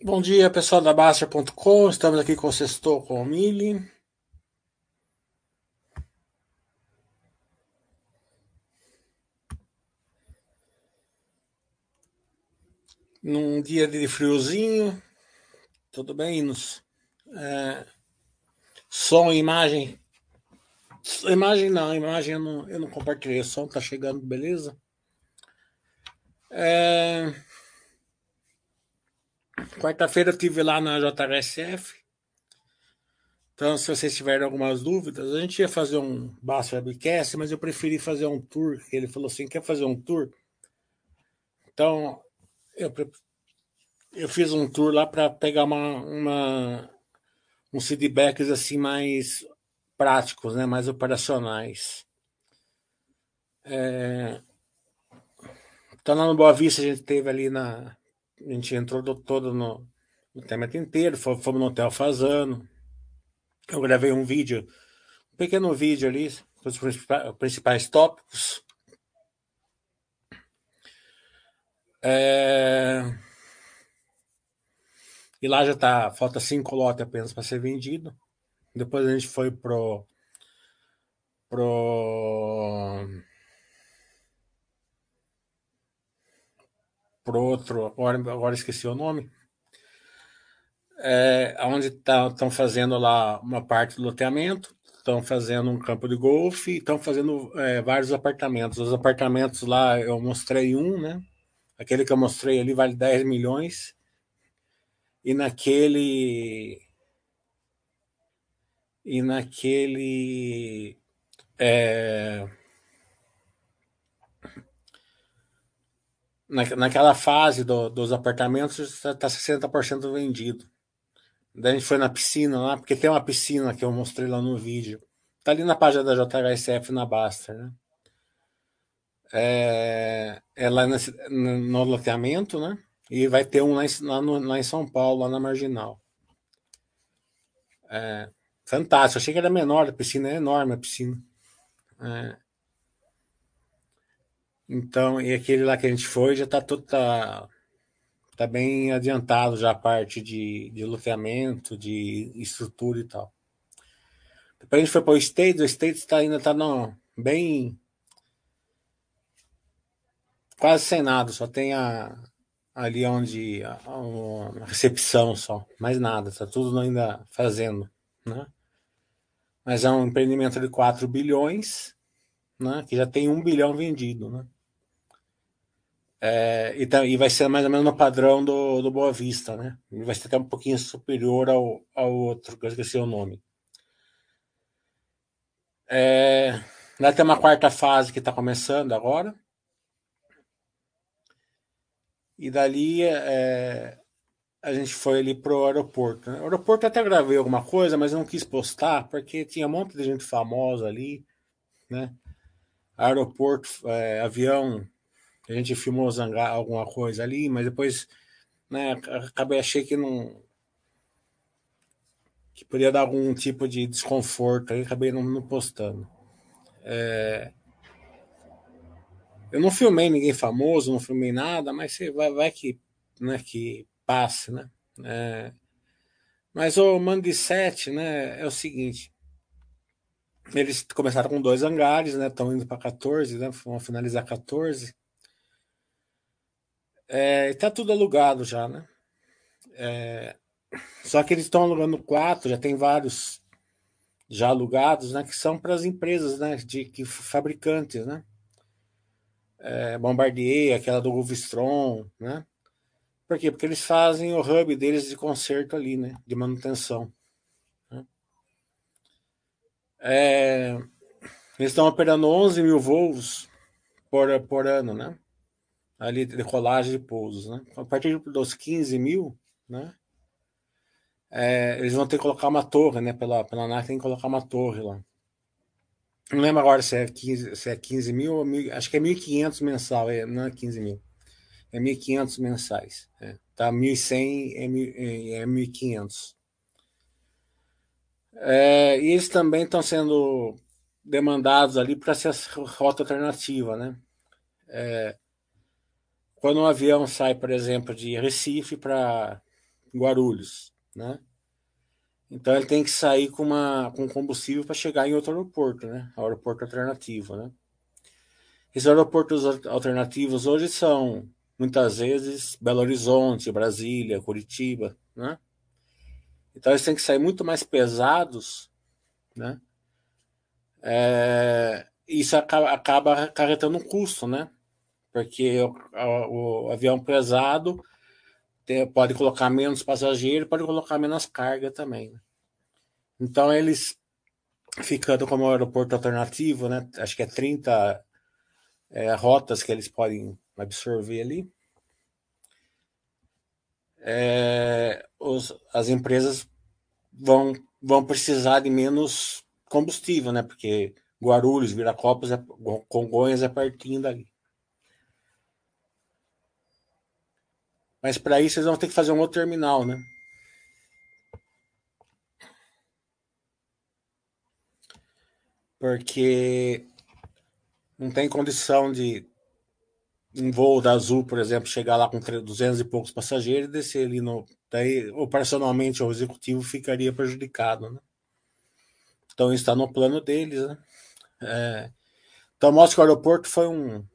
Bom dia, pessoal da Baster.com. Estamos aqui com o Sextou com o Mili. Num dia de friozinho. Tudo bem, Inos? É, som e imagem. Imagem não, imagem eu não, eu não compartilhei. O som tá chegando, beleza? É... Quarta-feira eu estive lá na JRSF. Então, se vocês tiverem algumas dúvidas, a gente ia fazer um Basso Webcast, mas eu preferi fazer um tour. Ele falou assim: quer fazer um tour? Então, eu, eu fiz um tour lá para pegar uma, uma, uns feedbacks assim mais práticos, né, mais operacionais. É... Então, lá no Boa Vista, a gente teve ali na, a gente entrou do, todo no, no tema inteiro, fomos no Hotel Fazano. Eu gravei um vídeo, um pequeno vídeo ali, com os principais, principais tópicos. É... E lá já tá, falta cinco lotes apenas para ser vendido. Depois a gente foi pro pro por outro, agora, agora esqueci o nome, é, onde estão tá, fazendo lá uma parte do loteamento, estão fazendo um campo de golfe, estão fazendo é, vários apartamentos. Os apartamentos lá eu mostrei um, né? Aquele que eu mostrei ali vale 10 milhões. E naquele. E naquele. É, na, naquela fase do, dos apartamentos está tá 60% vendido. Daí a gente foi na piscina lá, porque tem uma piscina que eu mostrei lá no vídeo. Tá ali na página da JHSF na Baster, né? É, é lá nesse, no loteamento, né? E vai ter um lá em, lá, no, lá em São Paulo, lá na Marginal. É, fantástico. Achei que era menor, a piscina é enorme a piscina. É, então, e aquele lá que a gente foi já está tudo tá, tá bem adiantado já a parte de, de loteamento, de estrutura e tal. Depois a gente foi para o States, o States tá, ainda está bem quase sem nada, só tem a, ali onde a, a, recepção só, mais nada, está tudo ainda fazendo, né? Mas é um empreendimento de 4 bilhões, né? Que já tem um bilhão vendido, né? É, e, tá, e, vai ser mais ou menos no padrão do, do Boa Vista, né? E vai ser até um pouquinho superior ao, ao outro, que eu esqueci o nome. É, lá tem uma quarta fase que está começando agora. E dali é, a gente foi ali pro aeroporto. Né? O aeroporto até gravei alguma coisa, mas não quis postar, porque tinha um monte de gente famosa ali, né? Aeroporto, é, avião a gente filmou zangar alguma coisa ali, mas depois né, acabei achei que não que podia dar algum tipo de desconforto aí, acabei não, não postando. É... Eu não filmei ninguém famoso, não filmei nada, mas vai, vai que, né, que passe, né? É... Mas o Mandi 7, né, é o seguinte. Eles começaram com dois hangares, né? Estão indo para 14, né? Vão finalizar 14. É, está tudo alugado já, né? É, só que eles estão alugando quatro, já tem vários já alugados, né? Que são para as empresas, né? De que fabricantes, né? É, Bombardier, aquela do Gulfstream, né? Por quê? Porque eles fazem o hub deles de conserto ali, né? De manutenção. Né? É, eles estão operando 11 mil voos por, por ano, né? Ali de colagem de pousos, né? A partir dos 15 mil, né? É, eles vão ter que colocar uma torre, né? Pela, pela ANAC tem que colocar uma torre lá. Não lembro agora se é 15, se é 15 mil ou mil, acho que é 1.500 mensal, é, não é 15 mil. É 1.500 mensais. É. Tá 1.100 é, é 1.500. É, e eles também estão sendo demandados ali para ser a rota alternativa, né? É, quando um avião sai, por exemplo, de Recife para Guarulhos, né? Então ele tem que sair com, uma, com combustível para chegar em outro aeroporto, né? Aeroporto alternativo, né? Esses aeroportos alternativos hoje são muitas vezes Belo Horizonte, Brasília, Curitiba, né? Então eles têm que sair muito mais pesados, né? É, isso acaba, acaba acarretando um custo, né? Porque o, o, avião pesado tem, pode colocar menos passageiro, pode colocar menos carga também. Né? Então eles ficando como aeroporto alternativo, né? Acho que é 30 é, rotas que eles podem absorver ali. É, os, as empresas vão, vão precisar de menos combustível, né? Porque Guarulhos, Viracopos, é, Congonhas é pertinho dali. Mas para isso eles vão ter que fazer um outro terminal, né? Porque não tem condição de em voo da Azul, por exemplo, chegar lá com 200 e poucos passageiros e descer ali no. Daí, operacionalmente, o executivo ficaria prejudicado, né? Então, está no plano deles, né? É, então, mostra que o aeroporto foi um,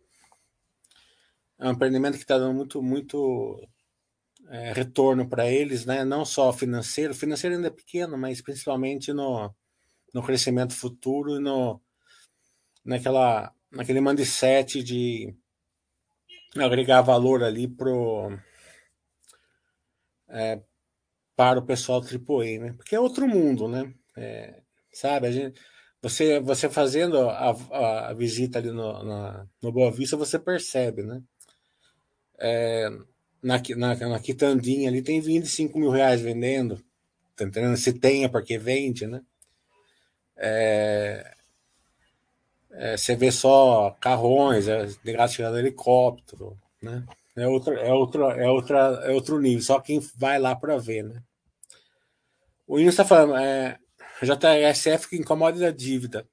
é um empreendimento que está dando muito, muito é, retorno para eles, né? Não só financeiro, financeiro ainda é pequeno, mas principalmente no, no crescimento futuro e no, naquela, naquele mindset de agregar valor ali pro, é, para o pessoal AAA, né? Porque é outro mundo, né? É, sabe, a gente, você, você fazendo a, a visita ali no, na, no Boa Vista, você percebe, né? É, na, na, na quitandinha ali tem 25 mil reais vendendo, tá entendendo? Se tenha é porque vende, né? É, é, você vê só carrões, é, negado tirando helicóptero, né? É outro, é, outro, é, outra, é outro nível, só quem vai lá para ver, né? O Inês está falando, é, JSF que incomoda a dívida.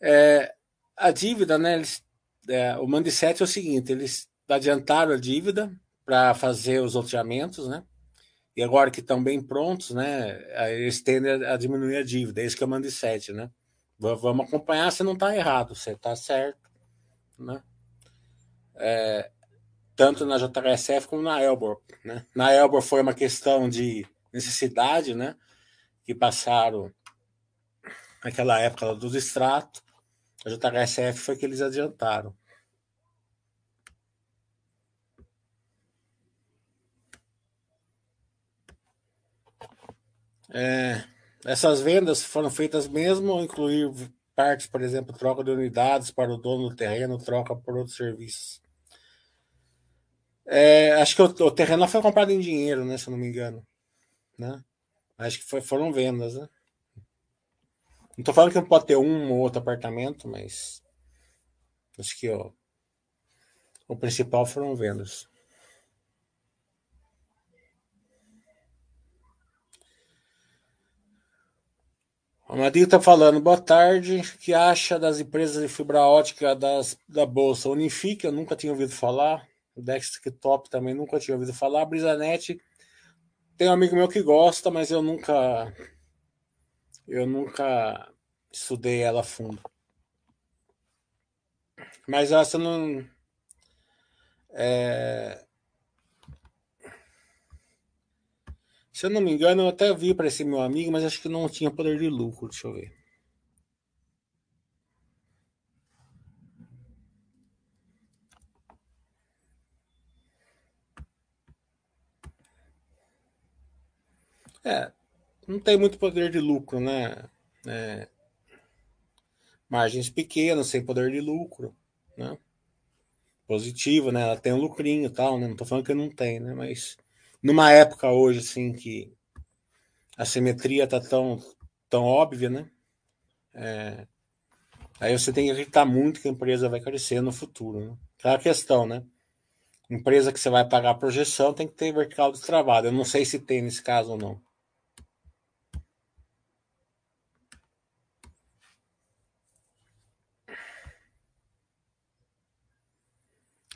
É, a dívida, né? Eles, é, o Mandicete é o seguinte: eles adiantaram a dívida para fazer os loteamentos, né? E agora que estão bem prontos, né? Eles tendem a diminuir a dívida. É isso que é o Mandicete, né? Vamos acompanhar se não está errado, se está certo. Né? É, tanto na JHSF como na Elbor. Né? Na Elbor foi uma questão de necessidade, né? que passaram naquela época dos extratos. A JHSF foi que eles adiantaram. É, essas vendas foram feitas mesmo incluir partes, por exemplo, troca de unidades para o dono do terreno, troca por outros serviços. É, acho que o, o, terreno foi comprado em dinheiro, né? Se eu não me engano. Né? Acho que foi, foram vendas, né? Não estou falando que não pode ter um ou outro apartamento, mas acho que ó, o principal foram vendas. O Madinho está falando, boa tarde. Que acha das empresas de fibra ótica das, da Bolsa? Unifique, eu nunca tinha ouvido falar. O Desktop também nunca tinha ouvido falar. A Brisanet, tem um amigo meu que gosta, mas eu nunca. Eu nunca estudei ela a fundo. Mas essa não. É, Se eu não me engano, eu até vi para esse meu amigo, mas acho que não tinha poder de lucro. Deixa eu ver. É, não tem muito poder de lucro, né? É, margens pequenas, sem poder de lucro, né? Positivo, né? Ela tem um lucrinho e tal, né? Não tô falando que não tem, né? Mas numa época hoje assim que a simetria tá tão tão óbvia, né? É, aí você tem que acreditar muito que a empresa vai crescer no futuro. Né? Aquela questão, né? Empresa que você vai pagar a projeção tem que ter vertical trabalho. Eu não sei se tem nesse caso ou não.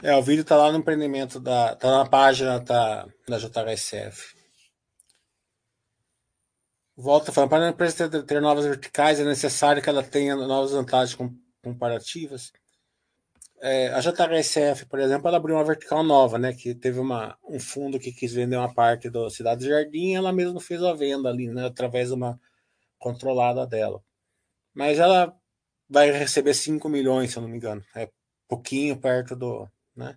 É, o vídeo tá lá no empreendimento da. tá na página da, da JHSF. volta falando, para a empresa ter, ter, novas verticais, é necessário que ela tenha novas vantagens comparativas. É, a JHSF, por exemplo, ela abriu uma vertical nova, né? Que teve uma, um fundo que quis vender uma parte do Cidade Jardim, ela mesma fez a venda ali, né? Através de uma controlada dela. Mas ela vai receber 5 milhões, se eu não me engano. É pouquinho perto do. Né?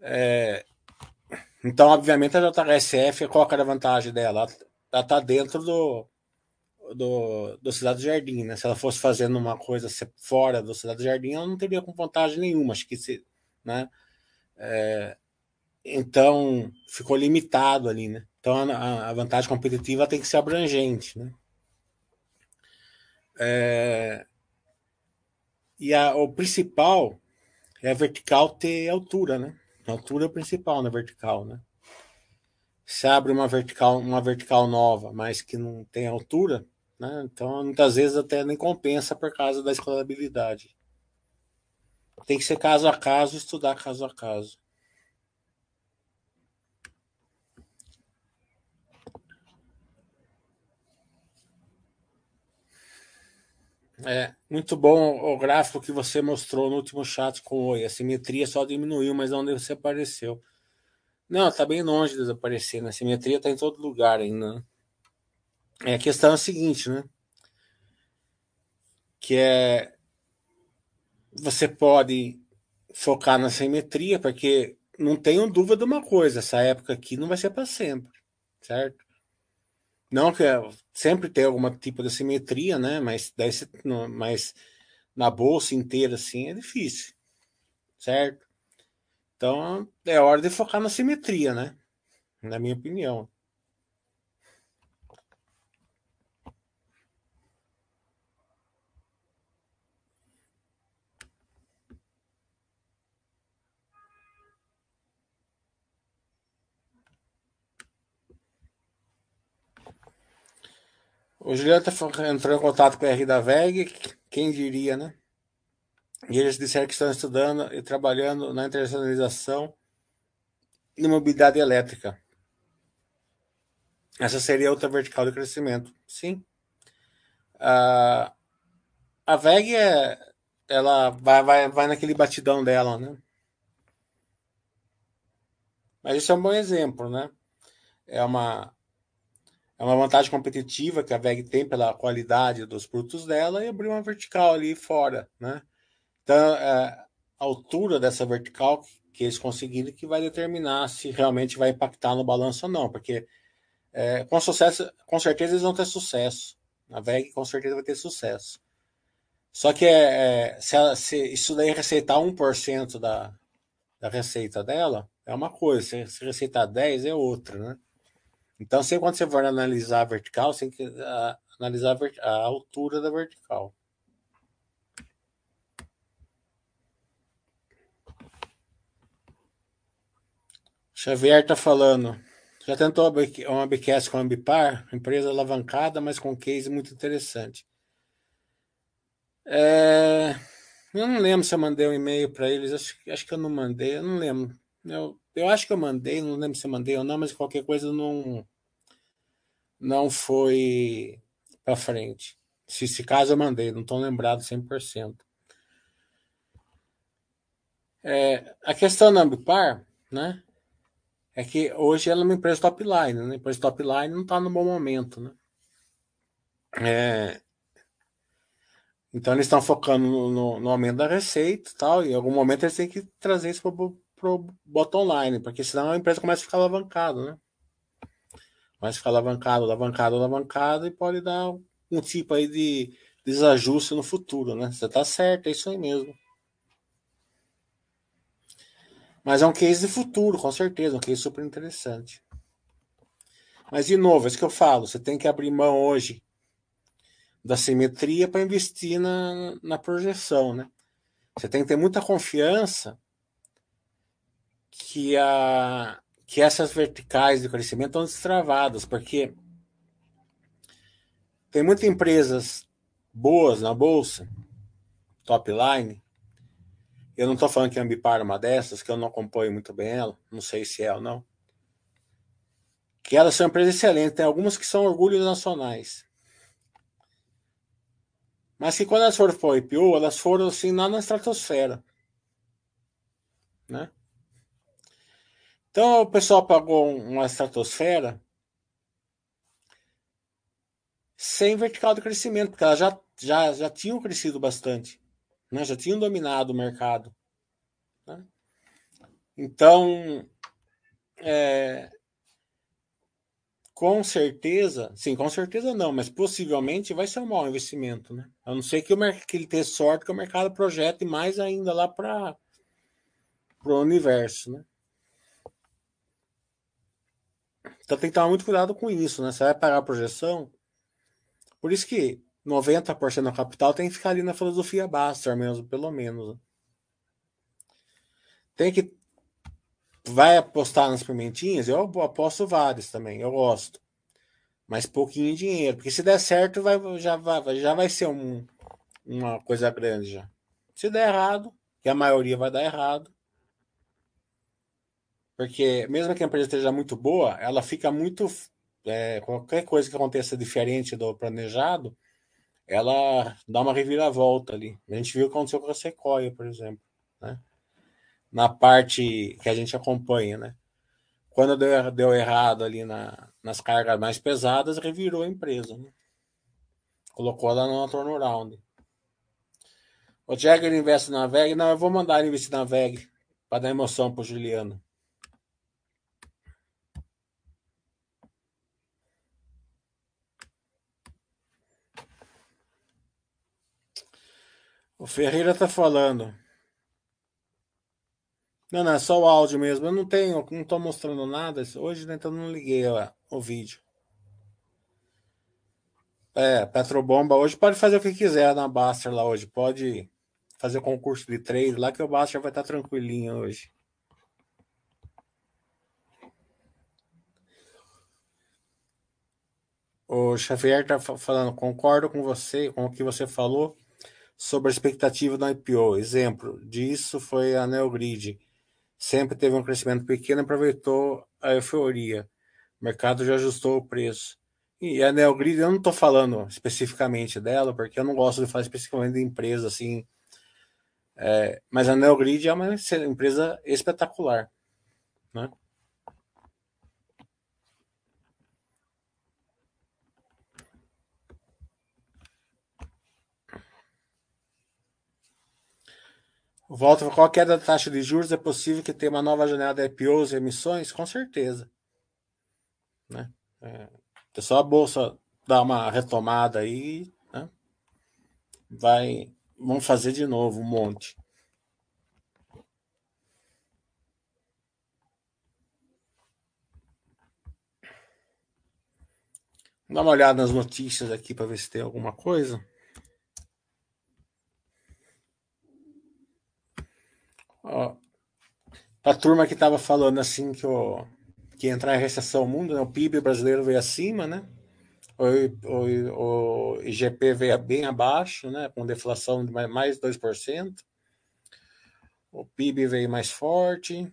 É, então, obviamente, a JHSF, qual era a vantagem dela? Ela está dentro do, do, do Cidade Jardim, né? Se ela fosse fazendo uma coisa fora do Cidade Jardim, ela não teria com vantagem nenhuma. Acho que se, né? É, então, ficou limitado ali, né? Então, a, a, vantagem competitiva tem que ser abrangente, né? É, e a, o principal é vertical ter altura, né? A altura é principal na vertical, né? Se abre uma vertical, uma vertical nova, mas que não tem altura, né? Então, muitas vezes até nem compensa por causa da escalabilidade. Tem que ser caso a caso, estudar caso a caso. É, muito bom o gráfico que você mostrou no último chat com o Oi. A simetria só diminuiu, mas onde você apareceu. Não, tá bem longe de desaparecer. Né? A simetria tá em todo lugar ainda. Né? É, a questão é a seguinte, né? Que é. Você pode focar na simetria, porque não tenho dúvida de uma coisa: essa época aqui não vai ser para sempre, certo? Não que sempre tem algum tipo de simetria, né? Mas, daí, mas na bolsa inteira, assim, é difícil, certo? Então, é hora de focar na simetria, né? Na minha opinião. O Juliano tá entrou em contato com a R da VEG, quem diria, né? E eles disseram que estão estudando e trabalhando na internacionalização de mobilidade elétrica. Essa seria outra vertical de crescimento. Sim. a a VEG é, ela vai, vai, vai naquele batidão dela, né? Mas isso é um bom exemplo, né? É uma é uma vantagem competitiva que a VEG tem pela qualidade dos produtos dela e abrir uma vertical ali fora, né? Então, é, a altura dessa vertical que eles conseguirem que vai determinar se realmente vai impactar no balanço ou não, porque é, com sucesso, com certeza eles vão ter sucesso. A VEG com certeza vai ter sucesso. Só que é, é se, ela, se isso daí receitar 1% da, da receita dela, é uma coisa. Se, se receitar 10 é outra, né? Então, sempre quando você for analisar a vertical, você tem que uh, analisar a, a, altura da vertical. Xavier está falando. Já tentou uma BQS com Ambipar? Empresa alavancada, mas com case muito interessante. É... Eu não lembro se eu mandei um e-mail para eles. Acho, acho que eu não mandei. Eu não lembro. Eu, eu acho que eu mandei, não lembro se eu mandei ou não, mas qualquer coisa não não foi para frente. Se, se caso eu mandei, não estou lembrado 100%. É, a questão da Ambipar, né, é que hoje ela é uma empresa top line, né? A empresa top line não está no bom momento, né? É, então eles estão focando no, no, no, aumento da receita e tal, e em algum momento eles têm que trazer isso pro bottom line, porque senão a empresa começa a ficar alavancada, né? Começa a ficar alavancado, alavancado, alavancado e pode dar um tipo aí de desajuste no futuro, né? Você tá certo, é isso aí mesmo. Mas é um case de futuro, com certeza, um case super interessante. Mas, de novo, é isso que eu falo, você tem que abrir mão hoje da simetria para investir na, na projeção, né? Você tem que ter muita confiança que, a, que essas verticais de crescimento estão destravadas, porque tem muitas empresas boas na bolsa, top line. Eu não estou falando que a Ambipar é uma dessas, que eu não acompanho muito bem ela, não sei se é ou não. que elas são empresas excelentes, tem algumas que são orgulhos nacionais. Mas que quando elas foram para o IPO, elas foram assim lá na estratosfera. Né? Então o pessoal pagou uma estratosfera sem vertical de crescimento, porque elas já, já, já tinham crescido bastante, né? já tinham dominado o mercado. Né? Então, é, com certeza, sim, com certeza não, mas possivelmente vai ser um mau investimento, né? A não ser que, o, que ele tenha sorte que o mercado projete mais ainda lá para o universo, né? Então tem que tomar muito cuidado com isso, né? Você vai pagar a projeção. Por isso que 90% da capital tem que ficar ali na filosofia Baster mesmo, pelo menos. Né? Tem que. Vai apostar nas pimentinhas? Eu aposto vários também, eu gosto. Mas pouquinho dinheiro. Porque se der certo, vai, já, vai, já vai ser um, uma coisa grande já. Se der errado, que a maioria vai dar errado, porque mesmo que a empresa esteja muito boa, ela fica muito. É, qualquer coisa que aconteça diferente do planejado, ela dá uma reviravolta ali. A gente viu o que aconteceu com a Sequoia, por exemplo. Né? Na parte que a gente acompanha, né? Quando deu, deu errado ali na, nas cargas mais pesadas, revirou a empresa. Né? Colocou ela no turnaround. O Jagger investe na VEG. Não, eu vou mandar ele investir na VEG para dar emoção para o Juliano. O Ferreira tá falando. Não, não, é só o áudio mesmo. Eu não tenho, não tô mostrando nada. Hoje, né, então não liguei ó, o vídeo. É, Petrobomba hoje pode fazer o que quiser na Baster lá hoje. Pode fazer concurso de trade lá que o Baster vai estar tranquilinho hoje. O Xavier tá falando, concordo com você, com o que você falou sobre a expectativa do IPO. Exemplo disso foi a Neogrid. Sempre teve um crescimento pequeno e aproveitou a euforia. O mercado já ajustou o preço. E a Neogrid, eu não estou falando especificamente dela, porque eu não gosto de falar especificamente de empresa assim. É, mas a Neogrid é uma empresa espetacular. Né? Volta, qual queda da taxa de juros é possível que tenha uma nova janela de IPOs e emissões? Com certeza. Né? É, é só a bolsa dar uma retomada aí, né? vai, vamos fazer de novo um monte. Dá uma olhada nas notícias aqui para ver se tem alguma coisa. A turma que estava falando assim que, o, que entrar em recessão o mundo, né? o PIB brasileiro veio acima, né? O, o, o IGP veio bem abaixo, né? com deflação de mais 2%. O PIB veio mais forte.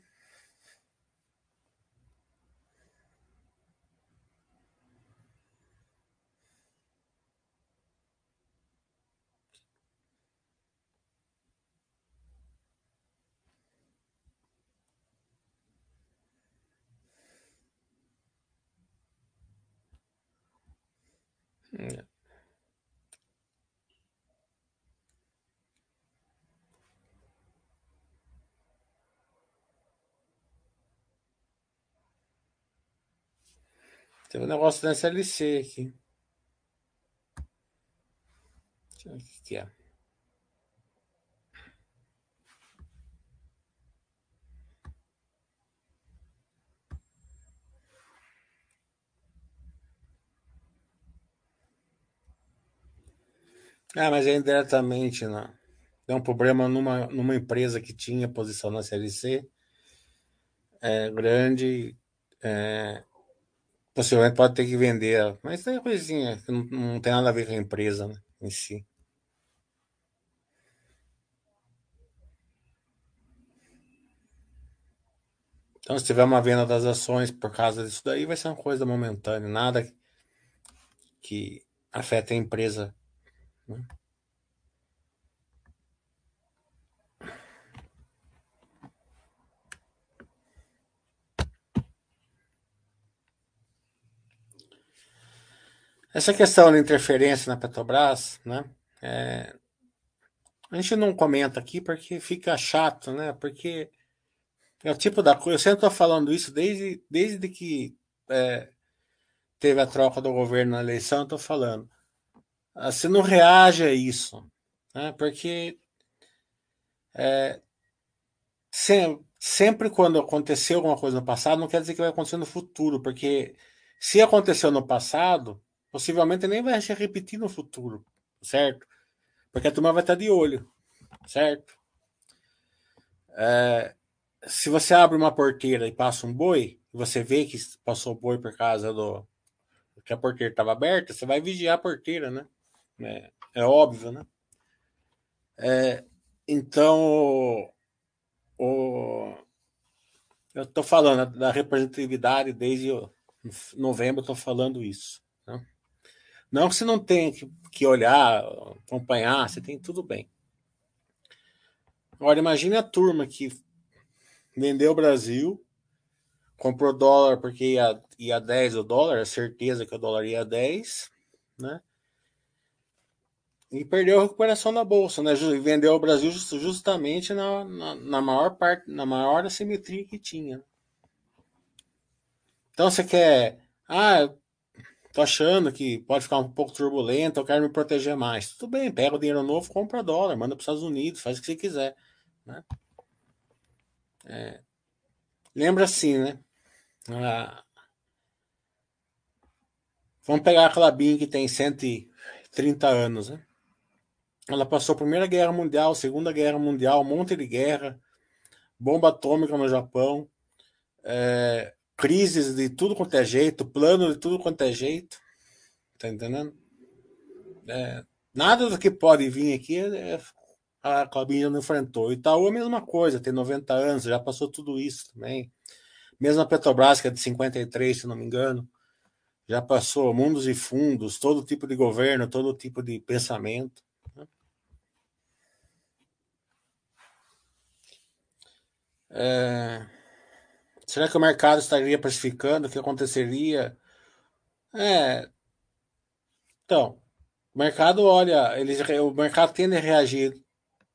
É. Tem um negócio da SLC aqui. Deixa eu ver o que é. Ah, mas é indiretamente, não. Deu um problema numa, numa empresa que tinha posição na CLC é, grande. É, possivelmente pode ter que vender. Mas tem coisinha que não, não tem nada a ver com a empresa né, em si. Então, se tiver uma venda das ações por causa disso daí, vai ser uma coisa momentânea, nada que afete a empresa. Né? Essa questão da interferência na Petrobras, né? É, a gente não comenta aqui porque fica chato, né? Porque é o tipo da coisa. Eu sempre estou falando isso desde, desde que é, teve a troca do governo na eleição, estou falando. Ah, você não reage a isso, né? Porque é, sempre quando aconteceu alguma coisa no passado, não quer dizer que vai acontecer no futuro, porque se aconteceu no passado, possivelmente nem vai se repetir no futuro, certo? Porque a turma vai estar de olho, certo? É, se você abre uma porteira e passa um boi, você vê que passou boi por causa do que a porteira estava aberta, você vai vigiar a porteira, né? É, é óbvio, né? É, então, o, eu estou falando da representatividade desde novembro, estou falando isso. Não que você não tenha que, que olhar, acompanhar, você tem tudo bem. Agora, imagine a turma que vendeu o Brasil, comprou dólar porque ia, ia 10 o dólar, a certeza que o dólar ia 10, né? E perdeu a recuperação na bolsa, né? Vendeu o Brasil justamente na, na, na, maior parte, na maior assimetria que tinha. Então você quer, ah, tô achando que pode ficar um pouco turbulento, eu quero me proteger mais. Tudo bem, pega o dinheiro novo, compra dólar, manda para os Estados Unidos, faz o que você quiser. Né? É, lembra assim, né? Ah, vamos pegar aquela BIM que tem 130 anos, né? Ela passou a Primeira Guerra Mundial, Segunda Guerra Mundial, um monte de guerra, bomba atômica no Japão, é, crises de tudo quanto é jeito, plano de tudo quanto é jeito. Tá entendendo? É, nada do que pode vir aqui é, a Clabinha não enfrentou. Itaú é a mesma coisa, tem 90 anos, já passou tudo isso também. Mesmo a Petrobras, que é de 53, se não me engano, já passou mundos e fundos, todo tipo de governo, todo tipo de pensamento. Né? É... Será que o mercado estaria precificando? O que aconteceria? É. Então, o mercado olha, eles, o mercado tende a reagir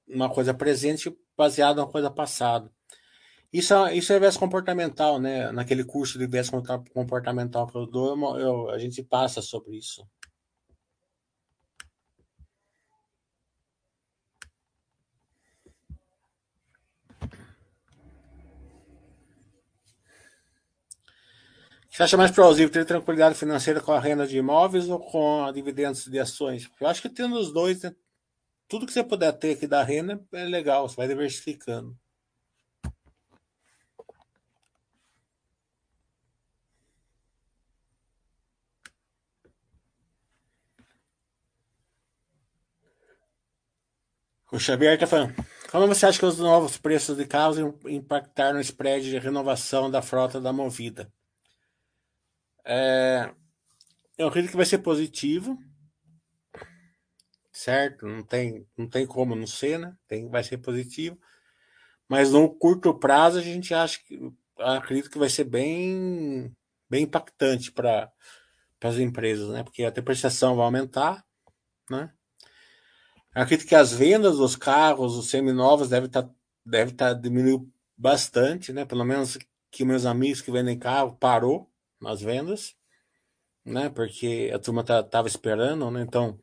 uma coisa presente baseada numa coisa passada. Isso, isso é viés comportamental, né? Naquele curso de viés comportamental que eu dou, eu, eu, a gente passa sobre isso. Você acha mais plausível ter tranquilidade financeira com a renda de imóveis ou com dividendos de ações? Eu acho que tendo os dois, né? tudo que você puder ter aqui da renda é legal, você vai diversificando. O Xavier está falando. Como você acha que os novos preços de carros impactaram no spread de renovação da frota da Movida? É, eu acredito que vai ser positivo, certo? Não tem, não tem como não ser, né? Tem, vai ser positivo. Mas no curto prazo a gente acha que acredito que vai ser bem, bem impactante para as empresas, né? Porque a depreciação vai aumentar, né? acredito que as vendas dos carros, os seminovos, deve estar tá, deve tá diminuindo bastante, né? Pelo menos que meus amigos que vendem carro parou nas vendas, né? Porque a turma tá, tava esperando, né? Então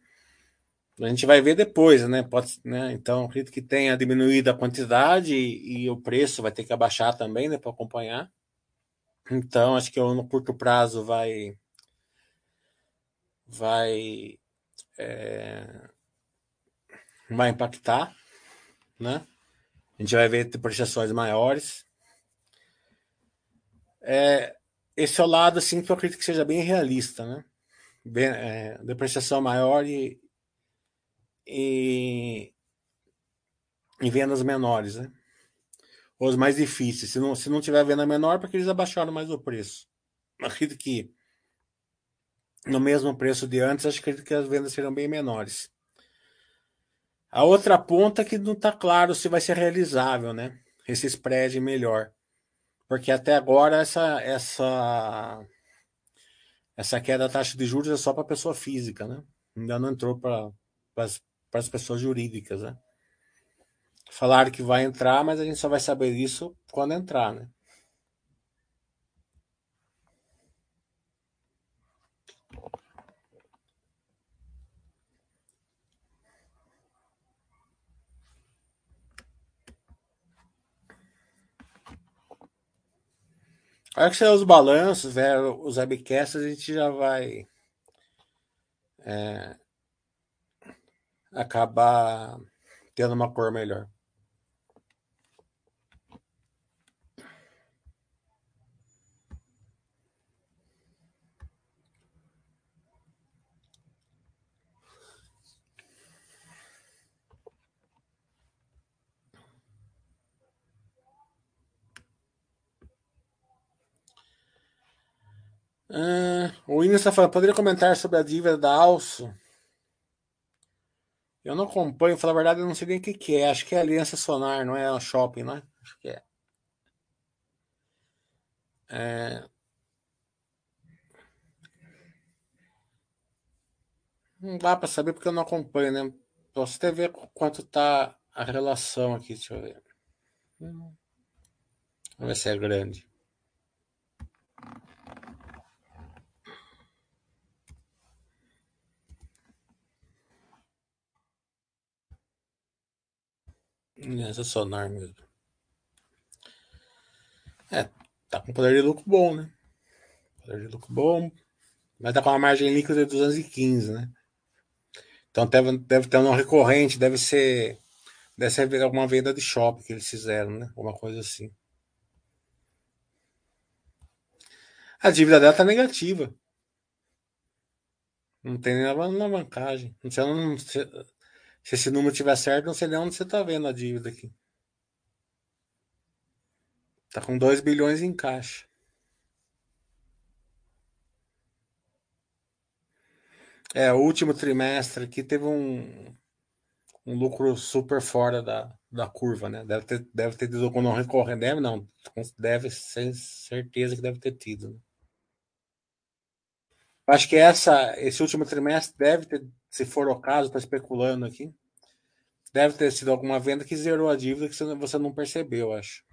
a gente vai ver depois, né? Pode, né? Então acredito que tenha diminuído a quantidade e, e o preço vai ter que abaixar também, né? Para acompanhar. Então acho que no curto prazo vai vai é, vai impactar, né? A gente vai ver depreciações maiores. É, esse é o lado assim que eu acredito que seja bem realista, né? Bem, é, depreciação maior e, e, e vendas menores, né? Os mais difíceis. Se não, se não tiver venda menor, porque eles abaixaram mais o preço. Acredito que no mesmo preço de antes, acho que as vendas serão bem menores. A outra ponta é que não está claro se vai ser realizável, né? Esse spread melhor. Porque até agora essa, essa, essa queda da taxa de juros é só para pessoa física, né? Ainda não entrou para as pessoas jurídicas, né? Falaram que vai entrar, mas a gente só vai saber disso quando entrar, né? Aí que sair os balanços, né, os webcasts, a gente já vai é, acabar tendo uma cor melhor. Ah, o Ines está falando, poderia comentar sobre a dívida da Alço? Eu não acompanho, falar a verdade, eu não sei nem o que, que é. Acho que é Aliança Sonar, não é Shopping, não é? Acho que é. é... Não dá para saber porque eu não acompanho, né? Posso até ver quanto tá a relação aqui, deixa eu ver. Vamos ver se é grande. Essa sonar mesmo. É, tá com poder de lucro bom, né? Poder de lucro bom. Mas tá com uma margem líquida de 215, né? Então deve, deve ter um recorrente, deve ser. Deve ser alguma venda de shopping que eles fizeram, né? Alguma coisa assim. A dívida dela tá negativa. Não tem nem alavancagem. Não sei, não, se esse número tiver certo, não sei nem onde você está vendo a dívida aqui. Está com 2 bilhões em caixa. É, o último trimestre aqui teve um, um lucro super fora da, da curva, né? Deve ter, deve ter tido não recorrente. Deve não, deve ser certeza que deve ter tido. Né? Acho que essa, esse último trimestre deve ter se for o caso, está especulando aqui, deve ter sido alguma venda que zerou a dívida que você não percebeu, acho.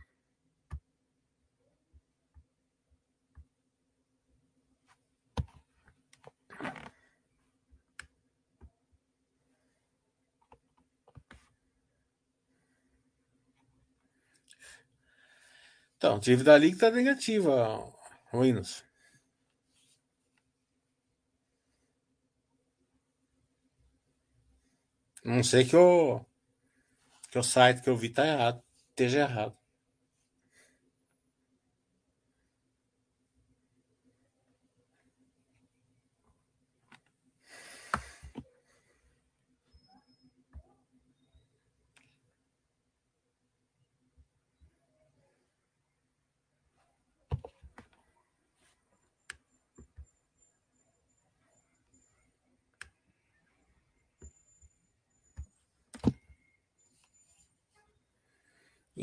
Então, dívida líquida negativa, Windows. Não sei que o, que o site que eu vi tá errado, esteja errado.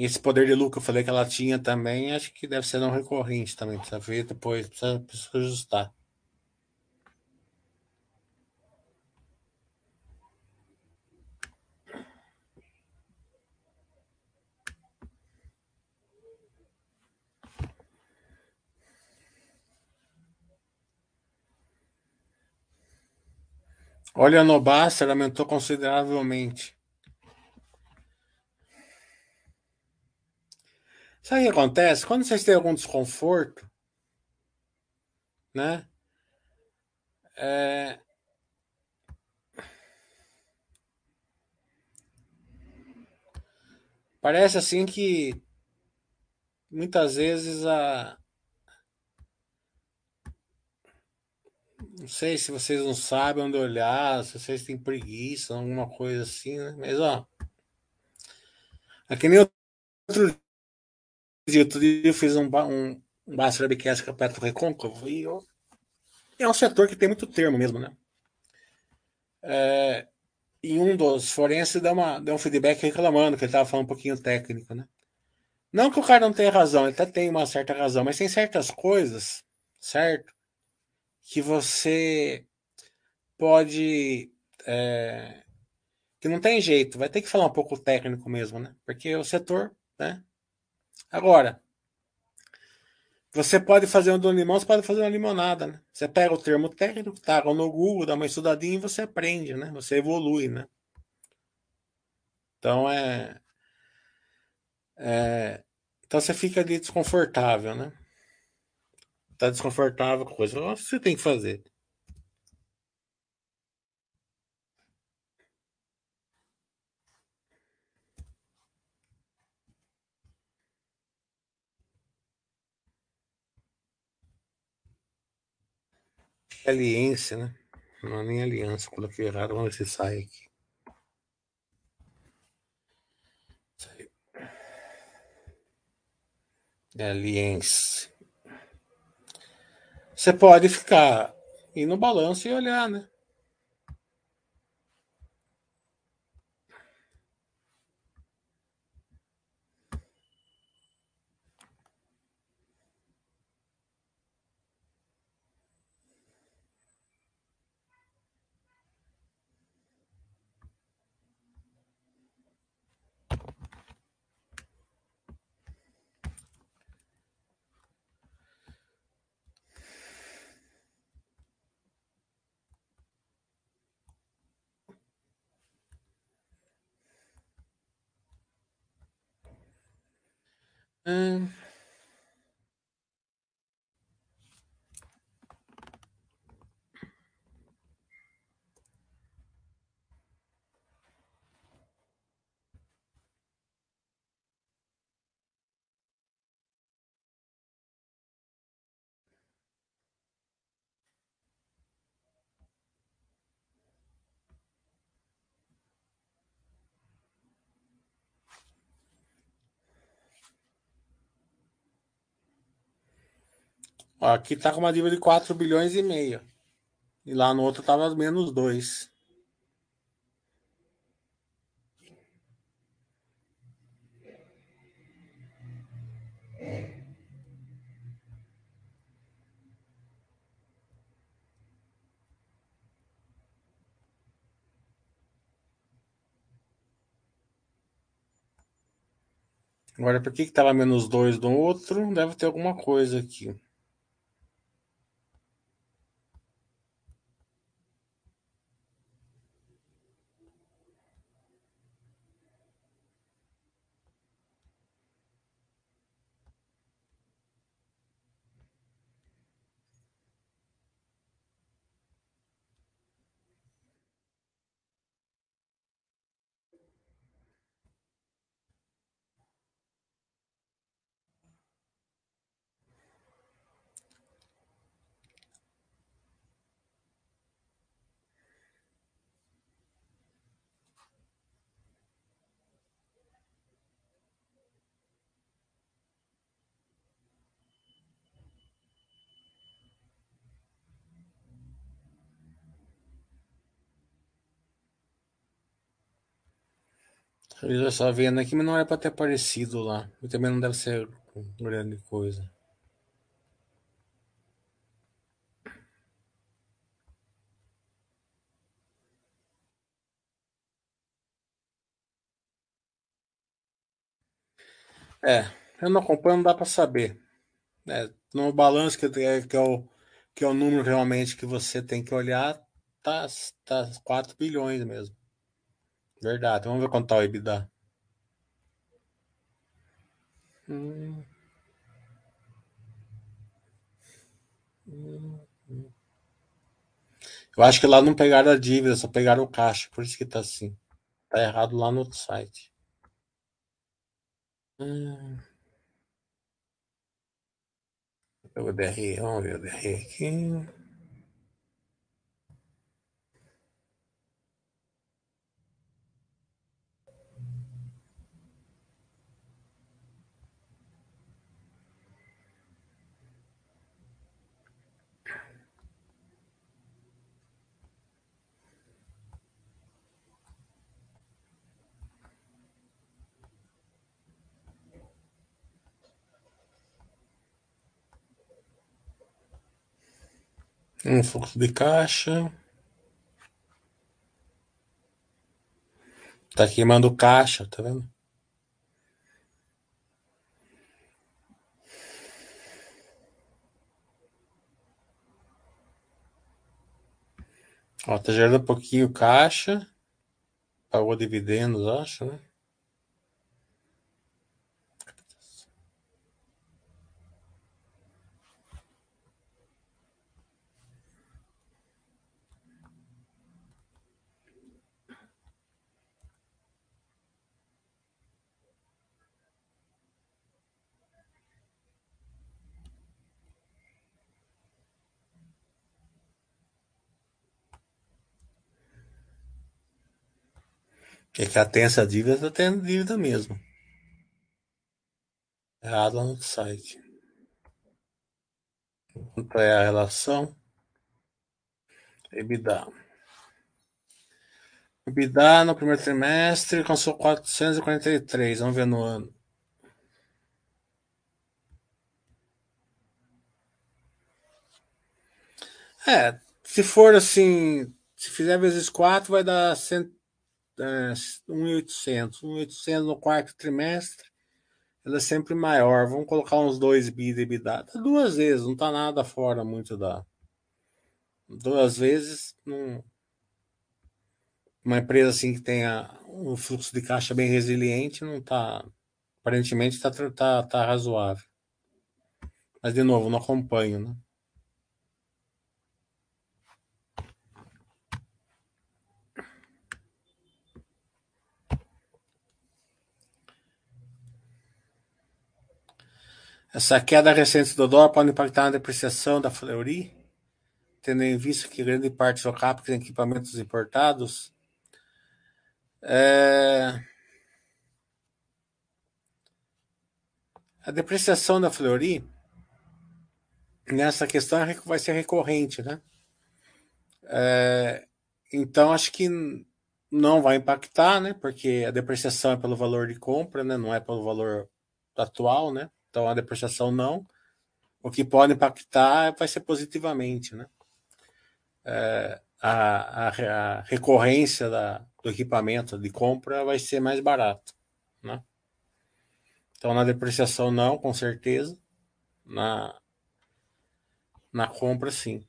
E esse poder de lucro eu falei que ela tinha também, acho que deve ser não recorrente também. Precisa ver depois, precisa, precisa ajustar. Olha, a Nobasser aumentou consideravelmente. Sabe o que acontece? Quando vocês têm algum desconforto, né? É... Parece assim que muitas vezes a. Não sei se vocês não sabem onde olhar, se vocês têm preguiça, alguma coisa assim, né? Mas ó. Aqui nem outro outro dia eu fiz um, um, um Basta Webcast com a Petro Recôncavo e eu, é um setor que tem muito termo mesmo, né? É, em um dos forenses deu, uma, deu um feedback reclamando que ele estava falando um pouquinho técnico, né? Não que o cara não tenha razão, ele até tem uma certa razão, mas tem certas coisas, certo? Que você pode. É, que não tem jeito, vai ter que falar um pouco técnico mesmo, né? Porque o setor, né? Agora, você pode fazer um do limão, você pode fazer uma limonada, né? Você pega o termo técnico, tá no Google, dá uma estudadinha e você aprende, né? Você evolui, né? Então é, é então você fica ali desconfortável, né? Tá desconfortável com coisa. Você tem que fazer? Aliense, né? Não é nem aliança, coloquei errado, vamos ver se sai aqui. Aliense. Você pode ficar ir no balanço e olhar, né? Hum. Aqui tá com uma dívida de 4 bilhões e meio. E lá no outro tava menos 2. Agora, por que estava menos 2 no outro? Deve ter alguma coisa aqui. Eu só vendo aqui, mas não era para ter aparecido lá. E também não deve ser grande coisa. É, eu não acompanho, não dá para saber. É, no balanço que, é, que, é o, que é o número realmente que você tem que olhar, tá, tá 4 bilhões mesmo. Verdade. Vamos ver quanto tá o EBITDA. Eu acho que lá não pegaram a dívida, só pegaram o caixa, por isso que tá assim. Tá errado lá no site. Hum. O DRE, vamos ver o DRE aqui. Um fluxo de caixa. Tá queimando caixa, tá vendo? Ó, tá gerando um pouquinho caixa. Pagou dividendos, acho, né? Porque que tem essa dívida, tá tendo dívida mesmo. Errado lá no site. Quanto é a relação? EBITDA. EBITDA no primeiro trimestre alcançou 443, vamos ver no ano. É, se for assim, se fizer vezes 4 vai dar 100, é, 1.800. 1.800 no quarto trimestre, ela é sempre maior. Vamos colocar uns 2 bi de EBITDA. Duas vezes, não tá nada fora muito da. Duas vezes, uma empresa assim que tenha um fluxo de caixa bem resiliente, não tá. Aparentemente tá, tá, tá razoável. Mas, de novo, não acompanho, né? Essa queda recente do dólar pode impactar na depreciação da Fleury, tendo em vista que grande parte do CAPEX em equipamentos importados. É... A depreciação da Fleury, nessa questão, é vai ser recorrente, né? É... Então, acho que não vai impactar, né? Porque a depreciação é pelo valor de compra, né? Não é pelo valor atual, né? Então a depreciação não. O que pode impactar vai ser positivamente, né? É, a, a, a, recorrência da, do equipamento de compra vai ser mais barato, né? Então na depreciação não, com certeza. Na, na compra sim.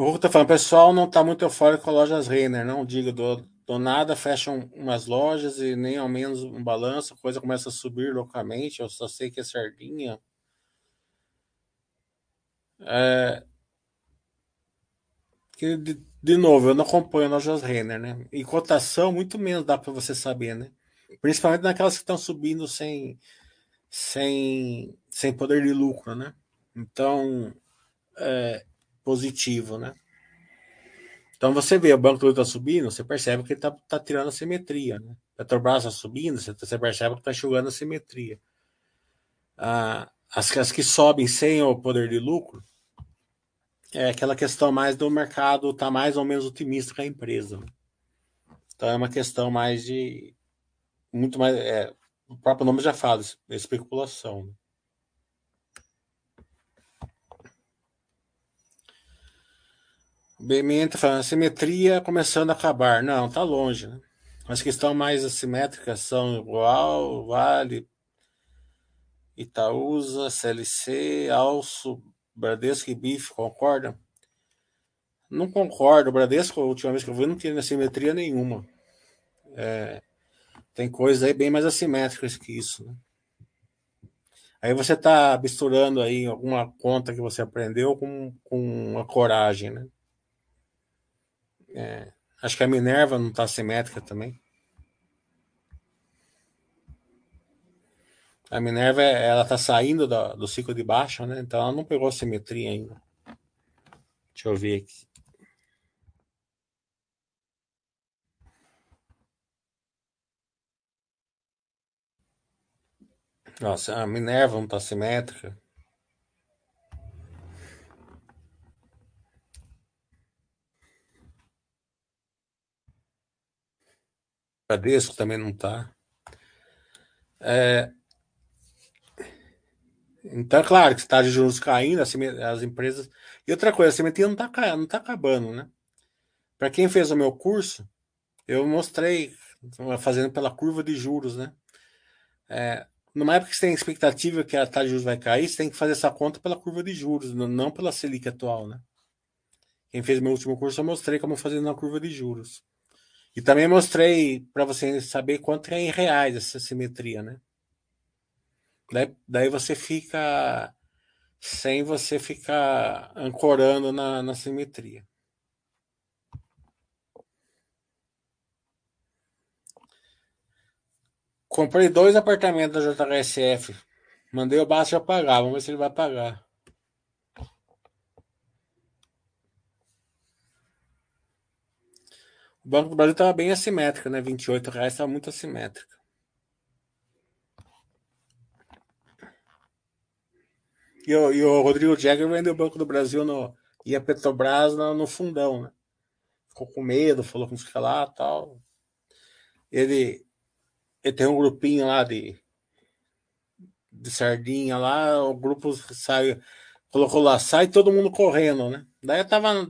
O Hugo tá falando, pessoal não tá muito eufórico com lojas Renner, não digo, do, do nada fecham umas lojas e nem ao menos um balanço, a coisa começa a subir loucamente, eu só sei que é sardinha. É, que, de, de, novo, eu não acompanho lojas Renner, né? E cotação, muito menos dá para você saber, né? Principalmente naquelas que estão subindo sem, sem, sem poder de lucro, né? Então, é, positivo, né? Então você vê o banco do está subindo, você percebe que ele está tá tirando a simetria, né? Petrobras está subindo, você, você percebe que está enxugando a simetria. Ah, as, as que sobem sem o poder de lucro é aquela questão mais do mercado tá mais ou menos otimista com a empresa. Né? Então é uma questão mais de muito mais é, o próprio nome já fala, especulação. Né? BMN está falando, simetria começando a acabar. Não, está longe. Né? As que estão mais assimétricas são igual, Vale, Itaúsa, CLC, Alço, Bradesco e BIF, concorda? Não concordo. O Bradesco, a última vez que eu vi, não tinha assimetria nenhuma. É, tem coisas aí bem mais assimétricas que isso. Né? Aí você está misturando aí alguma conta que você aprendeu com, com a coragem, né? É, acho que a Minerva não está simétrica também. A Minerva, ela tá saindo do, do ciclo de baixa, né? Então ela não pegou simetria ainda. Deixa eu ver aqui. Nossa, a Minerva não tá simétrica. Bradesco também não está. É, então, é claro que está de juros caindo, as empresas. E outra coisa, a simetria não está não tá acabando, né? Para quem fez o meu curso, eu mostrei fazendo pela curva de juros, né? É, numa época que você tem expectativa que a taxa de juros vai cair, você tem que fazer essa conta pela curva de juros, não pela Selic atual, né? Quem fez meu último curso, eu mostrei como fazer na curva de juros. E também mostrei para você saber quanto é em reais essa simetria, né? Daí, daí você fica sem você ficar ancorando na, na simetria. Comprei dois apartamentos da JHSF. Mandei o já pagar. Vamos ver se ele vai pagar. O Banco do Brasil estava bem assimétrico, né? 28 reais estava muito assimétrico. E o, e o Rodrigo Jagger vendeu o Banco do Brasil no, e a Petrobras no, no fundão, né? Ficou com medo, falou que não fica lá tal. Ele, ele tem um grupinho lá de, de sardinha lá, o grupo saiu, colocou lá, sai todo mundo correndo, né? Daí tava.